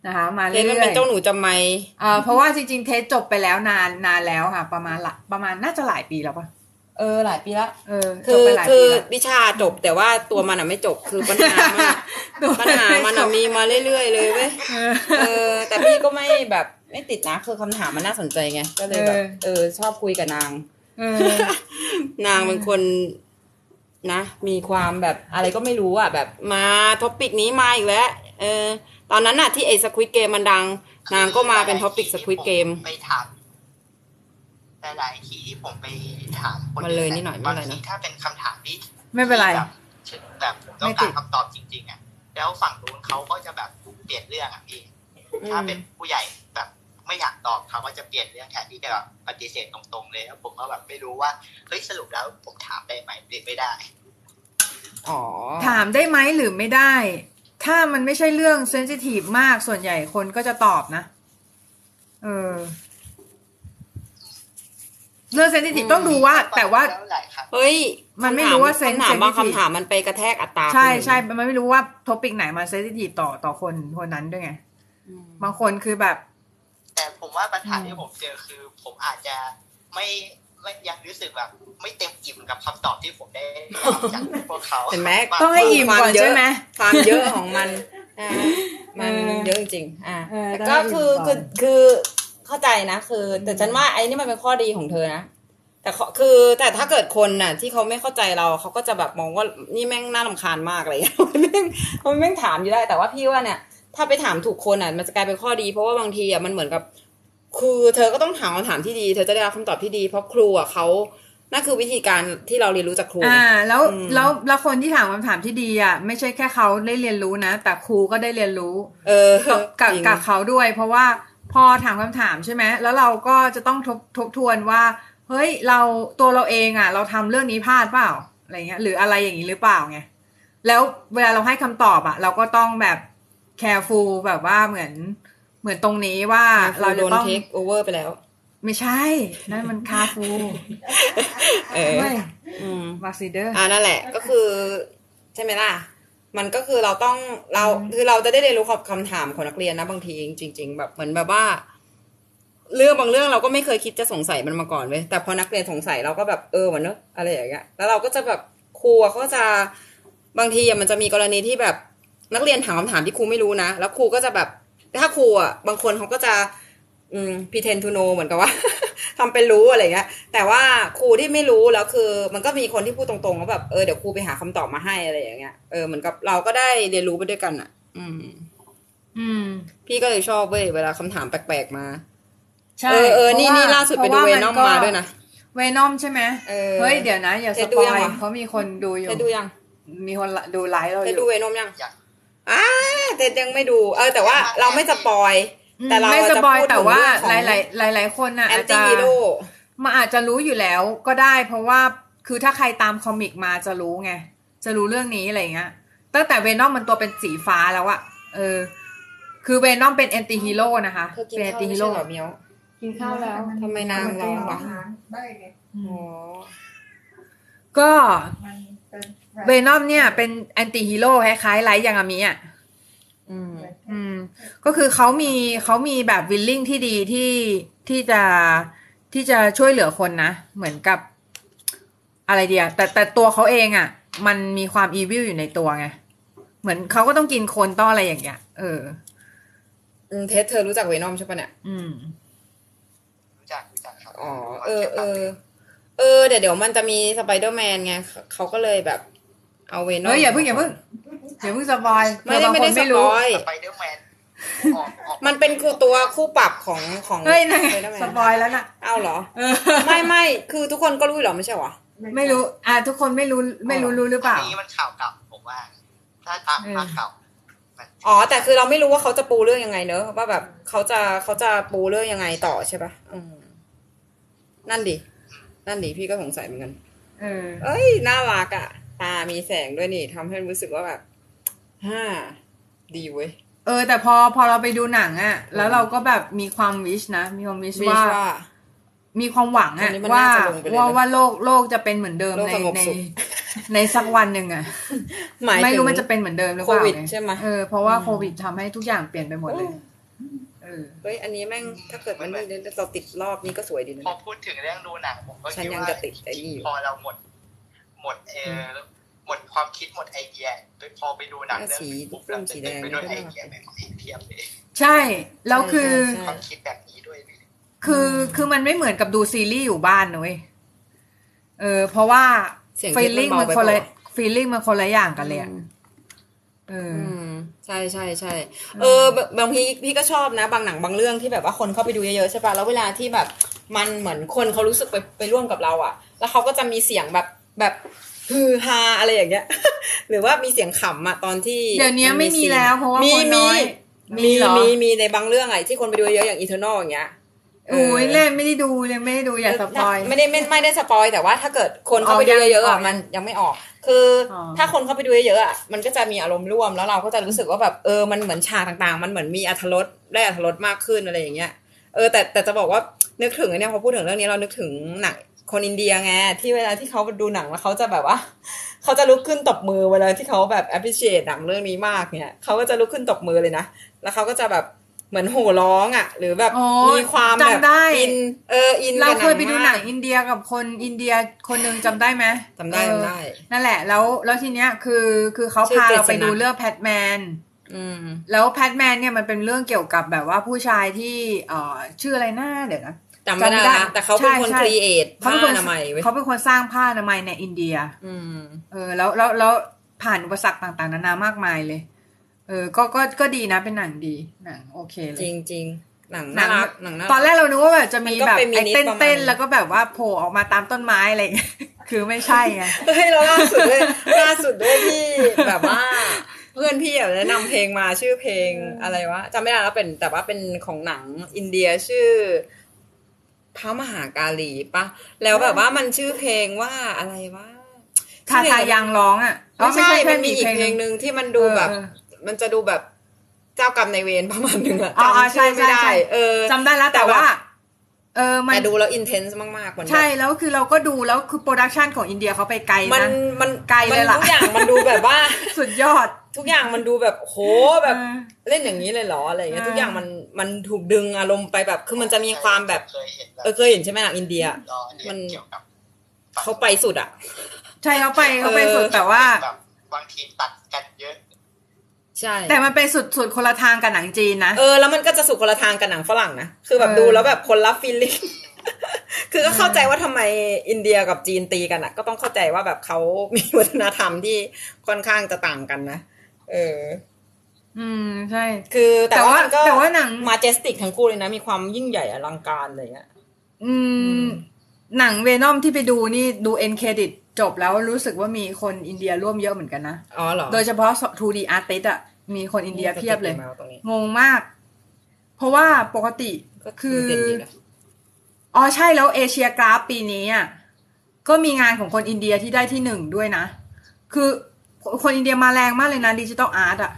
นะคะ มาเทเรื่สมันอเป็นยเจ้าหนูจำไม่ๆเอ่อเพราะว่าจริงๆเทสจบไปแล้วนานนานแล้วค่ะ ประมาณละประมาณน่าจะหลายปีแล้วปะเออหลายปีละเออจคืบอไปหลายคืปีอแล้ววิชาจบแต่ว่าตัวมันอะไม่จบคือปัญหามากตัวปัญหามันอะมีมาเรื่อยๆเลยเว้ยเออเออแต่พี่ก็ไม่แบบไม่ติดนะคือคำถามมันน่าสนใจไงก็เลยแบบเออเออชอบคุยกับนางเออนางเป็นคนนะ มีความแบบอะไรก็ไม่รู้อะแบบมา topic นี้มาอีกแล้วเออ ตอนนั้นน่ะที่ไอ้ Squid Game มันดัง นางก็มาเป็น topic Squid Game ไปถามหลายๆทีที่ผมไปถามคนมันเลยนิดหน่อยไม่บางเป็นไรนะทีถ้าเป็นคำถามที่ไม่เป็นไรแบบแบบผมต้องการคำตอบจริง ๆ อะ แล้วฝั่งนู้นเขาก็จะแบบเปลี่ยนเรื่องอะพี่ถ้าเป็นผู้ใหญ่แบบไม่อยากตอบเขาก็จะเปลี่ยนเรื่องแทนที่จะแบบปฏิเสธตรงๆเลยแล้วผมก็แบบไม่รู้ว่าเฮ้ยสรุปแล้วผมถามได้ไหมหรือไม่ได้ อ๋อ ถามได้ไหมหรือไม่ได้ ถ้ามันไม่ใช่เรื่องเซนซิทีฟมากส่วนใหญ่คนก็จะตอบนะ เออ เรื่อง sensitive อืมต้องดูว่า แต่ว่าแล้วหลายครั้งเฮ้ยมันไม่รู้ว่าเซนคำถามบาง sensitive คำถามมันไปกระแทกอัตตา ใช่คนอื่นใช่มันไม่รู้ว่า topic ไหนมา sensitive ต่อต่อคนคนนั้นด้วยไงอืมบางคนคือแบบ แต่ผมว่าปัญหาอืมที่ผมเจอคือ ผมอาจจะไม่ ไม่ยังรู้สึกแบบ ไม่เต็มอิ่มกับคำตอบที่ผมได้รับจากพวกเขาเห็นไหมต้องให้อิ่มก่อนใช่ไหมความเยอะของมันอ่ามันเออเยอะจริงๆอ่าเออแต่ต้องก็ให้อิ่มคือก่อนคือคือเข้าใจนะคือ แต่ฉันว่าไอ้นี่มันเป็นข้อดีของเธอนะแต่ข้อคือแต่ถ้าเกิดคนน่ะ ที่เขาไม่เข้าใจเราเขาก็จะแบบมองว่านี่แม่งน่ารำคาญมากอะไรอย่างเงี้ยแม่งมันแม่งถามอยู่ได้ แต่ว่าพี่ว่าเนี่ย ถ้าไปถามถูกคนอะ มันจะกลายเป็นข้อดี เพราะว่าบางทีอะมันเหมือนกับ คือเธอก็ต้องถามคำถามที่ดี เธอจะได้รับคำตอบที่ดี เพราะครูอะเขานั่นคือวิธีการที่เราเรียนรู้จากครู อ่า แล้วอืมแล้วแล้วคนที่ถามคำถามที่ดีอะ ไม่ใช่แค่เขาได้เรียนรู้นะ แต่ครูก็ได้เรียนรู้ เออกับกับจริงกับเขาด้วย เพราะว่าพอถามคำถามใช่ไหมแล้วเราก็จะต้องทบทบทวนว่า เฮ้ยเราตัวเราเองอะ เราทำเรื่องนี้พลาดเปล่าอะไรเงี้ย หรืออะไรอย่างนี้หรือเปล่าไงแล้วเวลาเราให้คำตอบอะ เราก็ต้องแบบ careful แบบว่าเหมือน เหมือนตรงนี้ว่าเราเราโดจะนต้องเทคโอเวอร์ไปแล้ว ไม่ใช่ นั่นมันคาฟูเออไม่อืมมาซิเดอร์อ่านั่นแหละ ก็คือ ใช่ไหมล่ะ มันก็คือเราต้องเราคือเราจะได้เรียนรู้คำคำถามของนักเรียนนะบางทีจริง ๆ แบบเหมือนแบบว่า เรื่องบางเรื่องเราก็ไม่เคยคิดจะสงสัยมันมาก่อนเว้ยแต่พอนักเรียนสงสัยเราก็แบบเออมันเนอะอะไรอย่างเงี้ยแล้วเราก็จะแบบครูอะเขาก็จะบางทีอะมันจะมีกรณีที่แบบนักเรียนถามคำถามที่ครูไม่รู้นะแล้วครูก็จะแบบ ถ้าครูอะบางคนเขาก็จะอืม pretend to know เหมือนกับว่าทำเป็นรู้อะไรเงี้ย แต่ว่าครูที่ไม่รู้แล้วคือ มันก็มีคนที่พูดตรงๆว่าแบบเออเดี๋ยวครูไปหาคำตอบมาให้อะไรอย่างเงี้ยเออเหมือนกับเราก็ได้เรียนรู้ไปด้วยกันอะ อืม อืม พี่ก็เลยชอบเว้ยเวลาคำถามแปลกๆมาใช่เออเออพระนี่ว่นี่ล่าสุดไปดูพระเวว่นอมก็มาด้วยนะเวนอมใช่ไหมเออเฮ้ยเดี๋ยวนะอย่าเทสสดูปอยังยวะเขามีคนดูอยู่เทสดูยังมีคนละดูไลฟ์เราอเทสยู่ดูเวนอมยังยัง อ่าเทสยังไม่ดู เออ แต่ว่าเราไม่สปอย แต่เราไม่สจะปอยพูดแต่ว่าถึงหเรื่องของลายหลายๆหลายๆคนน่ะแออานจตี้จะฮีโร่มาอาจจะรู้อยู่แล้วก็ได้ เพราะว่าคือถ้าใครตามคอมิกมาจะรู้ไงจะรู้เรื่องนี้อะไรเงี้ยตั้งแต่เวนอมมันตัวเป็นสีฟ้าแล้วอะเออ คือเวนอมเป็นแอนตี้ฮีโร่นะคะเธอกินเป็นแอนข้าวตี้ไม่ฮีใช่โร่เหรอเมียวกินข้าวแล้วทำไมนางร้องวะได้ไงอ๋อก็มัน เป็นเวนอมเนี่ยเป็นแอนตี้ฮีโร่คล้ายๆไลท์ยางอามิอะอืม อืม ก็คือเขามีเขามีแบบ willing ที่ดีที่ที่จะที่จะช่วยเหลือคนนะ เหมือนกับอะไรเดียแต่แต่ตัวเขาเองอะ่ะ มันมีความ evil อยู่ในตัวไง เหมือนเขาก็ต้องกินคนต้องอะไรอย่างเงี้ย เอออืมเทสเธอรู้จัก Venom ใช่ปะเนี่ย อืม รู้จักรู้จักครับ อ๋อ เออเออ เออ เดี๋ยวเดี๋ยวมันจะมีสไปเดอร์แมนไงเขาเขาก็เลยแบบ เอาเวนอมเฮ้ยอย่าเพิ่งอย่าเพิ่งอย่าเพิ่งสปอยไม่ได้ไม่ได้สเผื่อบางคนปรู้อยสไปเดอร์แมนออกออกมันเป็นคือตัวคู่ปรับของของเฮ้ยนั่นไง Spider-Man สปอยแล้วน่ะเอาเหรอเออไม่ไม่คือทุกคนก็รู้อยู่เหรอไม่ใช่เหรอไม่รู้ อะทุกคนไม่รู้ไม่รู้รู้หรือเปล่าอันนี้มันข่าวเก่าผมว่าถ้าตามภาคเก่ามันอ๋อ แต่คือเราไม่รู้ว่าเขาจะปูเรื่องยังไงเนอะว่าแบบเขาจะเขาจะปูเรื่องยังไงต่อใช่ปะอืมนั่นดินั่นดิพี่ก็สงสัยเหมือนกันเออเอ้ยน่ารักอะ ตามีแสงด้วยนี่ทำให้รู้สึกว่าแบบฮ่าดีเว้ย เออ แต่พอพอเราไปดูหนังอะแล้วเราก็แบบมีความวิชนะ มีความวิชวิว่าชว่า มีความหวังอัอะนนี้มันว่าน่าจะลงไปเลยนะว่าว่าโลกโลกจะเป็นเหมือนเดิมโลกในสงบในสุขในสักวันหนึ่งอะหมายไม่ถึงรู้มันจะเป็นเหมือนเดิมหรือเปล่าโควิดเนี่ยใช่ไหมเออเพราะว่าโควิดทำให้ทุกอย่างเปลี่ยนไปหมดเลยเออเฮ้ยอันนี้แม่งถ้าเกิดมันไม่เราติดรอบนี้ก็สวยดีนะพอพูดถึงเรื่องดูหนังผมก็ฉันคิดยังว่าจะติดไอ้นี่อยู่พอเราหมด หมดเออหมดความคิดหมดไอเดียไปพอไปดูหนังเรื่องนี้ปุ๊บเราจะเต็มไปด้วยไอเดียแบบนี้เพียบเลยใช่แล้วคือใช่ความคิดแบบนี้ด้วยเลยคือคือมันไม่เหมือนกับดูซีรีส์อยู่บ้านนะเว้ยเออ เพราะว่าเสียงฟีลลิ่งเทปมัมันนเบาไปคนละเปล่าฟีลลิ่งมันคนละอย่างกันเลยอะเอออืมใช่ใช่ใช่เออบางบางทีพี่ก็ชอบนะ บางหนังบางเรื่องที่แบบว่าคนเข้าไปดูเยอะๆใช่ปะแล้วเวลาที่แบบมันเหมือนคนเขารู้สึกไปไปร่วมกับเราอะแล้วเขาก็จะมีเสียงแบบ แบบฮือฮาอะไรอย่างเงี้ย หรือว่ามีเสียงขำอะตอนที่เดี๋ยวนี้ไม่มีซีแล้วเพราะว่ามีคนน้มีอยมีมีเหรอมีมีในบางเรื่องอะที่คนไปดูเยอะๆอย่างอีเทอร์นอลอย่างเงี้ยเโอ้ยเล่นไม่ได้ดูเลยไม่ได้ดูอย่าสปอยไม่ได้ไม่ไม่ได้สปอยแต่ว่าถ้าเกิดคนเข้าไปดูออกยังเยอะๆอออะกยังมันยังไม่ออก คือออถ้าคนเข้าไปดูเยอะๆอะมันก็จะมีอารมณ์ร่วมแล้วเราก็จะรู้สึกว่าแบบเออมันเหมือนฉากต่างๆ มันเหมือนมีอรรถรสได้อรรถรสมากขึ้นอะไรอย่างเงี้ยเออแต่แต่จะบอกว่านึกถึงอันเนี่ยพอพูดถึงเรื่องนี้เรานึกถึงหนัง คนอินเดียไงที่เวลาที่เขาดูหนังแล้วเขาจะแบบว่าเขาจะลุกขึ้นตบมือเวลาที่เขาแบบ appreciate หนังเรื่องนี้มากเนี่ยเขาก็จะลุกขึ้นตบมือเลยนะ แล้วเขาก็จะแบบเหมือนโห่ร้องอะ หรือแบบโอ้มีความแบบจำได้อินเอออินเรากับเคยไปดูหนังมากอินเดียกับคนอินเดียคนหนึ่งจำได้ไหมจำได้เออจำได้ นั่นแหละแล้วแล้วทีเนี้ยคือคือเขาชื่อพาเกรเราซไปดูนะเรื่องแพทแมนอืมแล้วแพทแมนเนี่ยมันเป็นเรื่องเกี่ยวกับแบบว่าผู้ชายที่เอ่อชื่ออะไรนะเดี๋ยวนะ จำไม่ได้จำไม่ได้ละแต่เขาเป็นคนใช่ครีเอทเขาผ้าเป็นคนอนามัยเว้ยเขาเป็นคนสร้างผ้าอนามัยในอินเดีย อืมเออ แล้วแล้วแล้วผ่านอุปสรรคต่างๆ นานามากมายเลย เออ ก็ก็ก็ดีนะเป็นหนังดีหนังโอเคเลจยริงจริงๆหนังน่ารักหนังน่ารักตอนแรกเรานึกว่าแบบจะมีมันก็แบบเป็นไอ้มินิเต้นประมาณเต้นแล้วก็แบบว่าโผล่ออกมาตามต้นไม้อะไรอย่างเงี้ยคือไม่ใช่ไงเฮ้ยเราล่าสุดด้วยล่าสุดด้วยที่แบบว่าเพื่อนพี่อะแนะนำเพลงมาชื่อเพลงอะไรวะจำไม่ได้แล้วเป็นแต่ว่าเป็นของหนังอินเดียชื่อ พระมหากาลีปะแล้วแบบว่ามันชื่อเพลงว่าอะไรวะทาทายังร้องอะอ๋อไม่ใช่แค่มันมีอีกเพลงหนึ่งที่มันดูแบบเออมันจะดูแบบเจ้ากรรมนายเวรประมาณหนึ่งอะอ๋ออ๋อจำชื่อไม่ใช่ได้ใช่เออจำได้แล้วแต่แต่แบบว่าเออมันแต่ดูแล้ว intense มากๆเหมือนแบบใช่แล้วคือเราก็ดูแล้วคือ production ของอินเดียเขาไปไกลมันนะมันไกลเลยล่ะทุกอย่างมันดูแบบว่าสุดยอด ทุกอย่างมันดูแบบโหแบบเออเล่นอย่างนี้เลยเหรออะไรอย่างเงี้ยเออทุกอย่างมันมันถูกดึงอารมณ์ไปแบบคือมันจะมีความแบบเคยเห็นแบบเออเคยเห็นใช่ไหมหนังอินเดียรอเรียมันเกี่ยวกับเขาไปสุดอะ ใช่เขาไปเขาไปเออสุดแต่ว่าแบบบางทีตัดกันเยอะใช่แต่มันเป็นสุดสุดคนละทางกับหนังจีนนะเออแล้วมันก็จะสุกคนละทางกับหนังฝรั่งนะคือแบบเออดูแล้วแบบคนละฟีลลิ่งคือก็เข้าใจว่าทำไมอินเดียกับจีนตีกันอะ ก็ต้องเข้าใจว่าแบบเขามีวัฒนธรรมที่ค่อนข้างจะต่างกันนะ เออ อืมใช่ คือแต่แต่ว่าว่ามันก็แต่ว่าหนังมาเจสติกทั้งคู่เลยนะ มีความยิ่งใหญ่อลังการเลยอะอืม หนัง Venom ที่ไปดูนี่ดู end credit จบแล้วรู้สึกว่ามีคนอินเดียร่วมเยอะเหมือนกันนะ อ๋อเหรอ โดยเฉพาะ 2D artist อะมีคนอินเดียเพียบเลยสติ๊กมาตรงนี้งงมาก เพราะว่าปกติก็คือเด่นดีนะอ๋อใช่แล้ว Asiagraph ปีนี้อะก็มีงานของคนอินเดียที่ได้ที่หนึ่งด้วยนะ คือ คนอินเดียมาแรงมากเลยนะ digital art อะ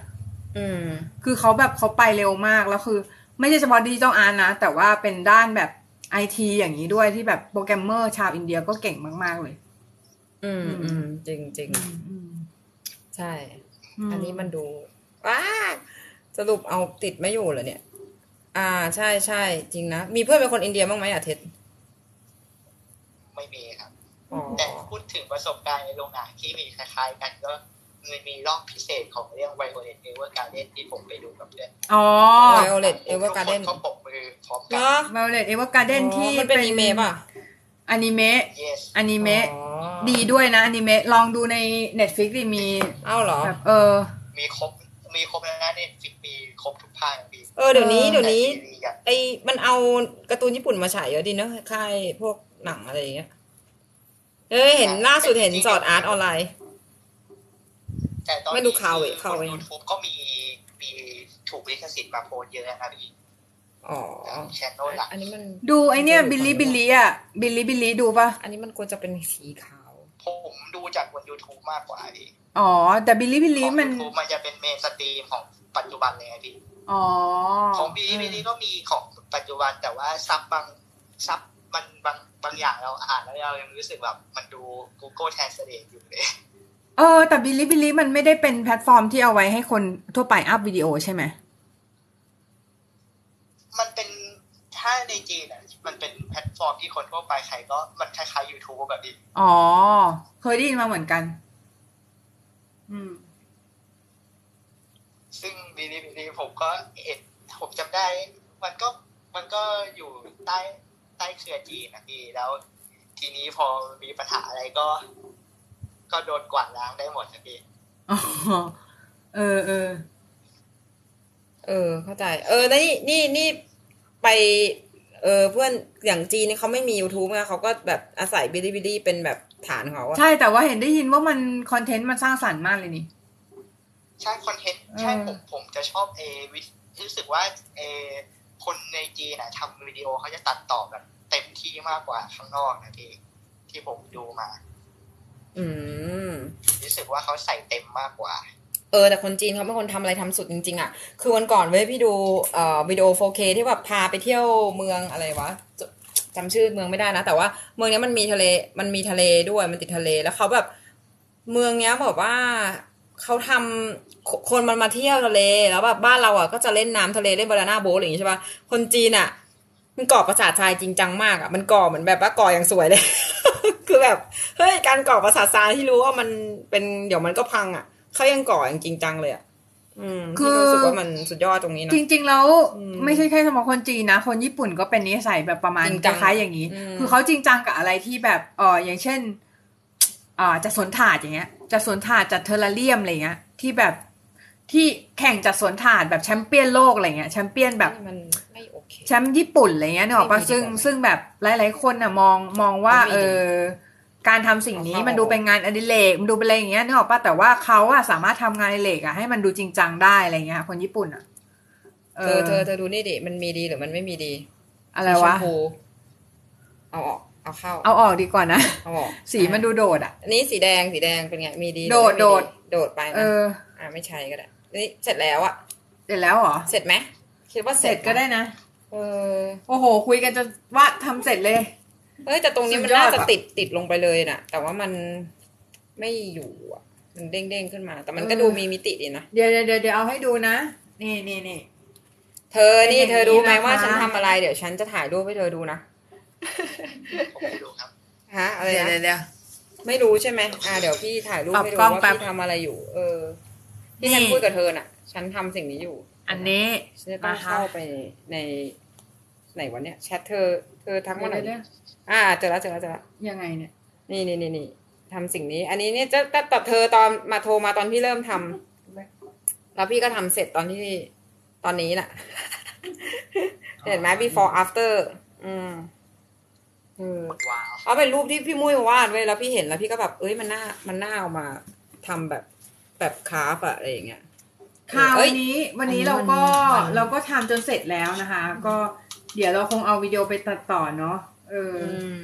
อืมคือเขาแบบเขาไปเร็วมากแล้วคือ ไม่ใช่เฉพาะ digital art นะ แต่ว่าเป็นด้านแบบไอทีอย่างนี้ด้วยที่แบบโปรแกรมเมอร์ชาวอินเดียก็เก่งมาก ๆ เลย อืมอืมจริงจริงอืมใช่มอันนี้มันดูว้าสรุปเอาติดไม่อยู่เหรอเนี่ย อ่าใช่ใช่จริงนะ มีเพื่อนเป็นคนอินเดียบ้างไหมอะเท็ดไม่มีครับอ๋อ แต่พูดถึงประสบการณ์ในโรงหนังที่มีคล้ายๆกันก็มันมีรอบพิเศษของเรื่อง Violet Evergarden ที่ผมไปดูกับเพื่อนอ๋อViolet Evergardenนทุกคนเขาปรบมือพร้อมกันเหรอ Violet Evergarden ที่มันเป็นอนิเมะป่ะอนิเมะ yes อนิเมะอ๋อดีด้วยนะอนิเมะลองดูใน Netflix ดิมีเอ้าเหรอแบบเออ มีครบมีครบแล้วนะเน Netflix มีครบทุกภาคมีเออเดี๋ยวนี้เดี๋ยวนี้แต่ซีรีส์อะไอ้มันเอาการ์ตูนญี่ปุ่นมาฉายเยอะดีเนอะค่ายพวกหนังอะไรอย่างเงี้ย เอ้ยเห็นล่าสุดเห็น Sword Art Online แต่ตอนไม่ดูข่าวเว้ยข่าวเองยูทูบก็มีมีถูกลิขสิทธิ์มาโพสต์เยอะนะพี่อ๋อแชนนลหลักอันนี้มันดูไอเนี้ยบิลลี่บิลลี่อะบิลลี่บิลลี่ดูปะอันนี้มันควรจะเป็นสีขาว ผมดูจากบน YouTube มากกว่าพี่อ๋อ แต่บิลลี่บิลขลี่องมันยูทูบมันจะเป็นเมนสตรีมของปัจจุบันเลยไงพี่อ๋อของบีบีนี้ก็มีของปัจจุบันแต่ว่าซับบางซับมันบาง บางอย่างเราอ่านแล้วเรายังรู้สึกแบบมันดู Google Translate อยู่เลยเออแต่ Bilibili มันไม่ได้เป็นแพลตฟอร์มที่เอาไว้ให้คนทั่วไปอัพวิดีโอใช่ไหมมันเป็นถ้าในจีนอะมันเป็นแพลตฟอร์มที่คนทั่วไปใครก็มันคล้ายๆ YouTube แบบนี้อ๋อ เคยได้ยินมาเหมือนกัน อืม ซึ่งบีบีบีผมก็เห็นผมจำได้ มันก็มันก็อยู่ใต้ ใต้เครือจีนนะพี่แล้วทีนี้พอมีปัญหาอะไรก็ ก็โดนกวาดล้างได้หมดนะพี่อ๋อเออเออเออ เข้าใจ เออแล้วนี่นี่นี่ไป เออเพื่อนอย่างจีนนี่เขาไม่มี YouTube ไงเขาก็แบบอาศัยบิลิบิลิเป็นแบบฐานของเขาอะใช่แต่ว่าเห็นได้ยินว่ามันคอนเทนต์มันสร้างสรรค์มากเลยนี่ ใช่คอนเทนต์ใช่เออผมผมจะชอบเอวิรู้สึกว่าเอ คนในจีนนะทำวิดีโอเขาจะตัดต่อแบบเต็มที่มากกว่าข้างนอกนะพี่ที่ผมดูมา อืม รู้สึกว่าเขาใส่เต็มมากกว่า เออแต่คนจีนเขาเป็นคนทำอะไรทำสุดจริง ๆอะคือวันก่อนเว้ยพี่ดูเอ่อวิดีโอ 4K ที่แบบพาไปเที่ยวเมืองอะไรวะจจำชื่อเมืองไม่ได้นะ แต่ว่าเมืองเนี้ยมันมีทะเลมันมีทะเลด้วยมันติดทะเลแล้วเขาแบบ เมืองเนี้ยแบบว่า เขาทำคคนมันมาเที่ยวทะเลแล้วแบบบ้านเราอะก็จะเล่นน้ำทะเลเล่นบานาน่าโบ๊ทอะไรอย่างงี้ใช่ปะคนจีนอะ มันก่อประสาททรายจริงจังมากอะมันก่อเหมือนแบบว่าก่ออย่างสวยเลย คือแบบเฮ้ยการก่อประสาททรายที่รู้ว่ามันเป็นเดี๋ยวมันก็พังอะเขายังก่ออย่างจริงจังเลยอะอืมคืพี่อรู้สึกว่ามันสุดยอดตรงนี้นะจริง ๆ แล้วอืมไม่ใช่แค่เฉพาะคนจีนนะ คนญี่ปุ่นก็เป็นนิสัยแบบประมาณจริงคจังล้ายๆอย่างนี้อืมคือเขาจริงจังกับอะไรที่แบบเอออย่างเช่น อ่าจะสวนถาดอย่างเงี้ยจะสวนถาดจัดเทอร์ราเรียมอะไรเงี้ยที่แบบที่แข่งจัดสวนถาดแบบแชมเปี้ยนโลกอะไรเงี้ยแชมเปี้ยนแบบมันไม่โอเคแชมป์ญี่ปุ่นอะไรเงี้ยนึกออกปะไม่มีซึ่งดีกว่าซึ่งแบบหลาย ๆ คนน่ะมองมองว่าไม่มีเอดีอการทำสิ่งนี้เอาเข้ามันดูเป็นงานอดิเรกมันดูเป็นอะไรอย่างเงี้ยนึกออกปะแต่ว่าเขาอะสามารถทำงานอดิเรกอะให้มันดูจริงจังได้อะไรเงี้ยคนญี่ปุ่นอะเธอเธอเธอดูนี่ดิมันมีดีหรือมันไม่มีดี อะไรสีชวะมพูเอาออก เอาเข้า เอาออกดีกว่านะเอาออกสีมันดูโดดอะอันนี้สีแดงสีแดงเป็นไงมีดีหรือโดดไม่มีโดดโดดไปเอนะออ่าไม่ใช่ก็ได้นี่เสร็จแล้วอะเสร็จแล้วเหรอเสร็จไหมคิดว่าเสร็จก็ได้นะเออโอ้โห คุยกันจนว่าทำเสร็จเลยเฮ้ยแต่ตรงนี้มันสุดยอดน่าจะอะติดติดลงไปเลยน่ะ แต่ว่ามันไม่อยู่อะมันเด้งเด้งๆขึ้นมา แต่มันก็ดูมีมิติดีนะเดี๋ยวเดี๋ยวเดี๋ยวเดี๋ยวเอาให้ดูนะ นี่นี่นี่เธอนี่เป็นอย่างนี้เธอรู้ไหมว่านะคะฉันทำอะไรเดี๋ยวฉันจะถ่ายรูปให้เธอดูนะ ผมไม่ดูครับฮะอะไรเดี๋ยวนะเดี๋ยวเดี๋ยว ไม่รู้ใช่ไหมอ่าเดี๋ยวพี่ถ่ายรูปปรับให้ดูกล้องว่าแป๊บ พี่ทำอะไรอยู่ เออที่นี่ฉันคุยกับเธอน่ะ ฉันทำสิ่งนี้อยู่อันนี้ ฉันจะต้องนะคะเข้าไปในไหนวะเนี่ยแชทเธอ เธอทักมาหน่อยเดี๋ยวอ่าเจอแล้วเจอแล้วเจอแล้วยังไงเนี่ย นี่นี่นี่นี่ทำสิ่งนี้ อันนี้เนี่ยจะตัดเธอตอนมาโทรมาตอนพี่เริ่มทำแล้วพี่ก็ทำเสร็จตอนที่ตอนนี้แหละเห็นไหม before after อืมเออ ว้าวเอาเป็นรูปที่พี่มุ้ยวาดไว้แล้วพี่เห็นแล้วพี่ก็แบบเอ้ยมันน่ามันน่าเอามาทำแบบแบบคราฟอะอะไรอย่างเงี้ยค่ะเอ้วัยนนี้วันนี้อันนี้เราก็มันมันเราก็ทำจนเสร็จแล้วนะคะ ก็เดี๋ยวเราคงเอาวิดีโอไปตัดต่อเนาะเอออือม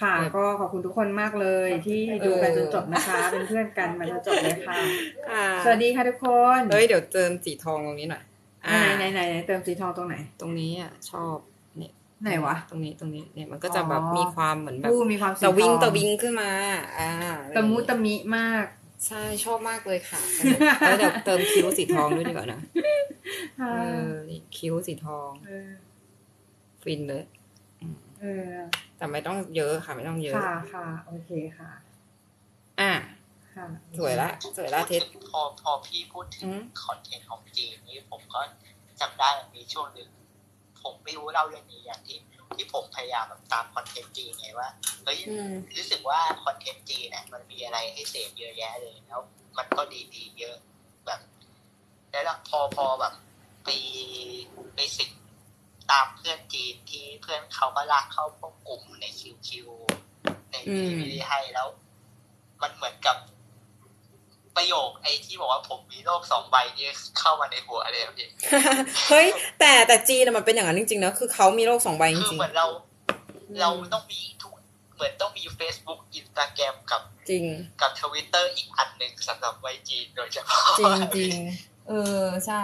ค่ะแบบก็ขอบคุณทุกคนมากเลยที่ดูกันจนจบนะคะ เป็นเพื่อนกันมาจนจบเลยค่ะอ่าสวัสดีค่ะทุกคนเฮ้ยเดี๋ยวเติมสีทองตรงนี้หน่อยอ่าไหนไหนไหนไหนเติมสีทองตรงไหน ตรงนี้อะชอบเนี่ย ไหนวะ ตรงนี้ตรงนี้เนี่ยมันก็จะแบบอ๋อมีความเหมือนแบบผู้มีความสีตะวิงทอตะวิงขึ้นมา อ่าตะมุตะมิมาก ใช่ชอบมากเลยค่ะแล้วเดี๋ยวเติมคิ้วสีทองด้วยดีกว่านะเออนี่คิ้วสีทองเออฟินเลยเออแต่ไม่ต้องเยอะค่ะไม่ต้องเยอะค่ะค่ะโอเคค่ะ อะค่ะสวยละสวยละเทสพอพอพี่พูดถึอืงมคอนเทนต์ของจีนนี้ผมก็จำได้มีช่วงหนึ่ง ผมไม่รู้เล่าเรื่องนี้อย่างที่ที่ผมพยายามแบบตามคอนเทนต์จีนไงว่าเฮ้ยอืมรู้สึกว่าคอนเทนต์จีนเนี่ยมันมีอะไรให้เสพเยอะแยะเลยแล้ว มันก็ดีดีๆเยอะแบบ แล้วพอพอแบบไปไปสิกตามเพื่อนจีนที่เพื่อนเขาก็ลากเข้าพวกกลุ่มในคิวคิวในอืมวิดีให้แล้ว มันเหมือนกับ ประโยคไอ้ที่บอกว่าผมมีโลกสองใบนี่เข้ามาในหัวเลยอะพี่เฮ้ยแต่แต่จีนอะมันเป็นอย่างนั้นจริงๆนะคือเขามีโลกสองใบจคือริงเหมือนเรา เราต้องมีทุกเหมือนต้องมี Facebook Instagram กับๆจริง กับทวิตเตอร์อีกอันหนึ่งสำหรับไว้จีนโดยเฉพาะจริงจริงเออใช่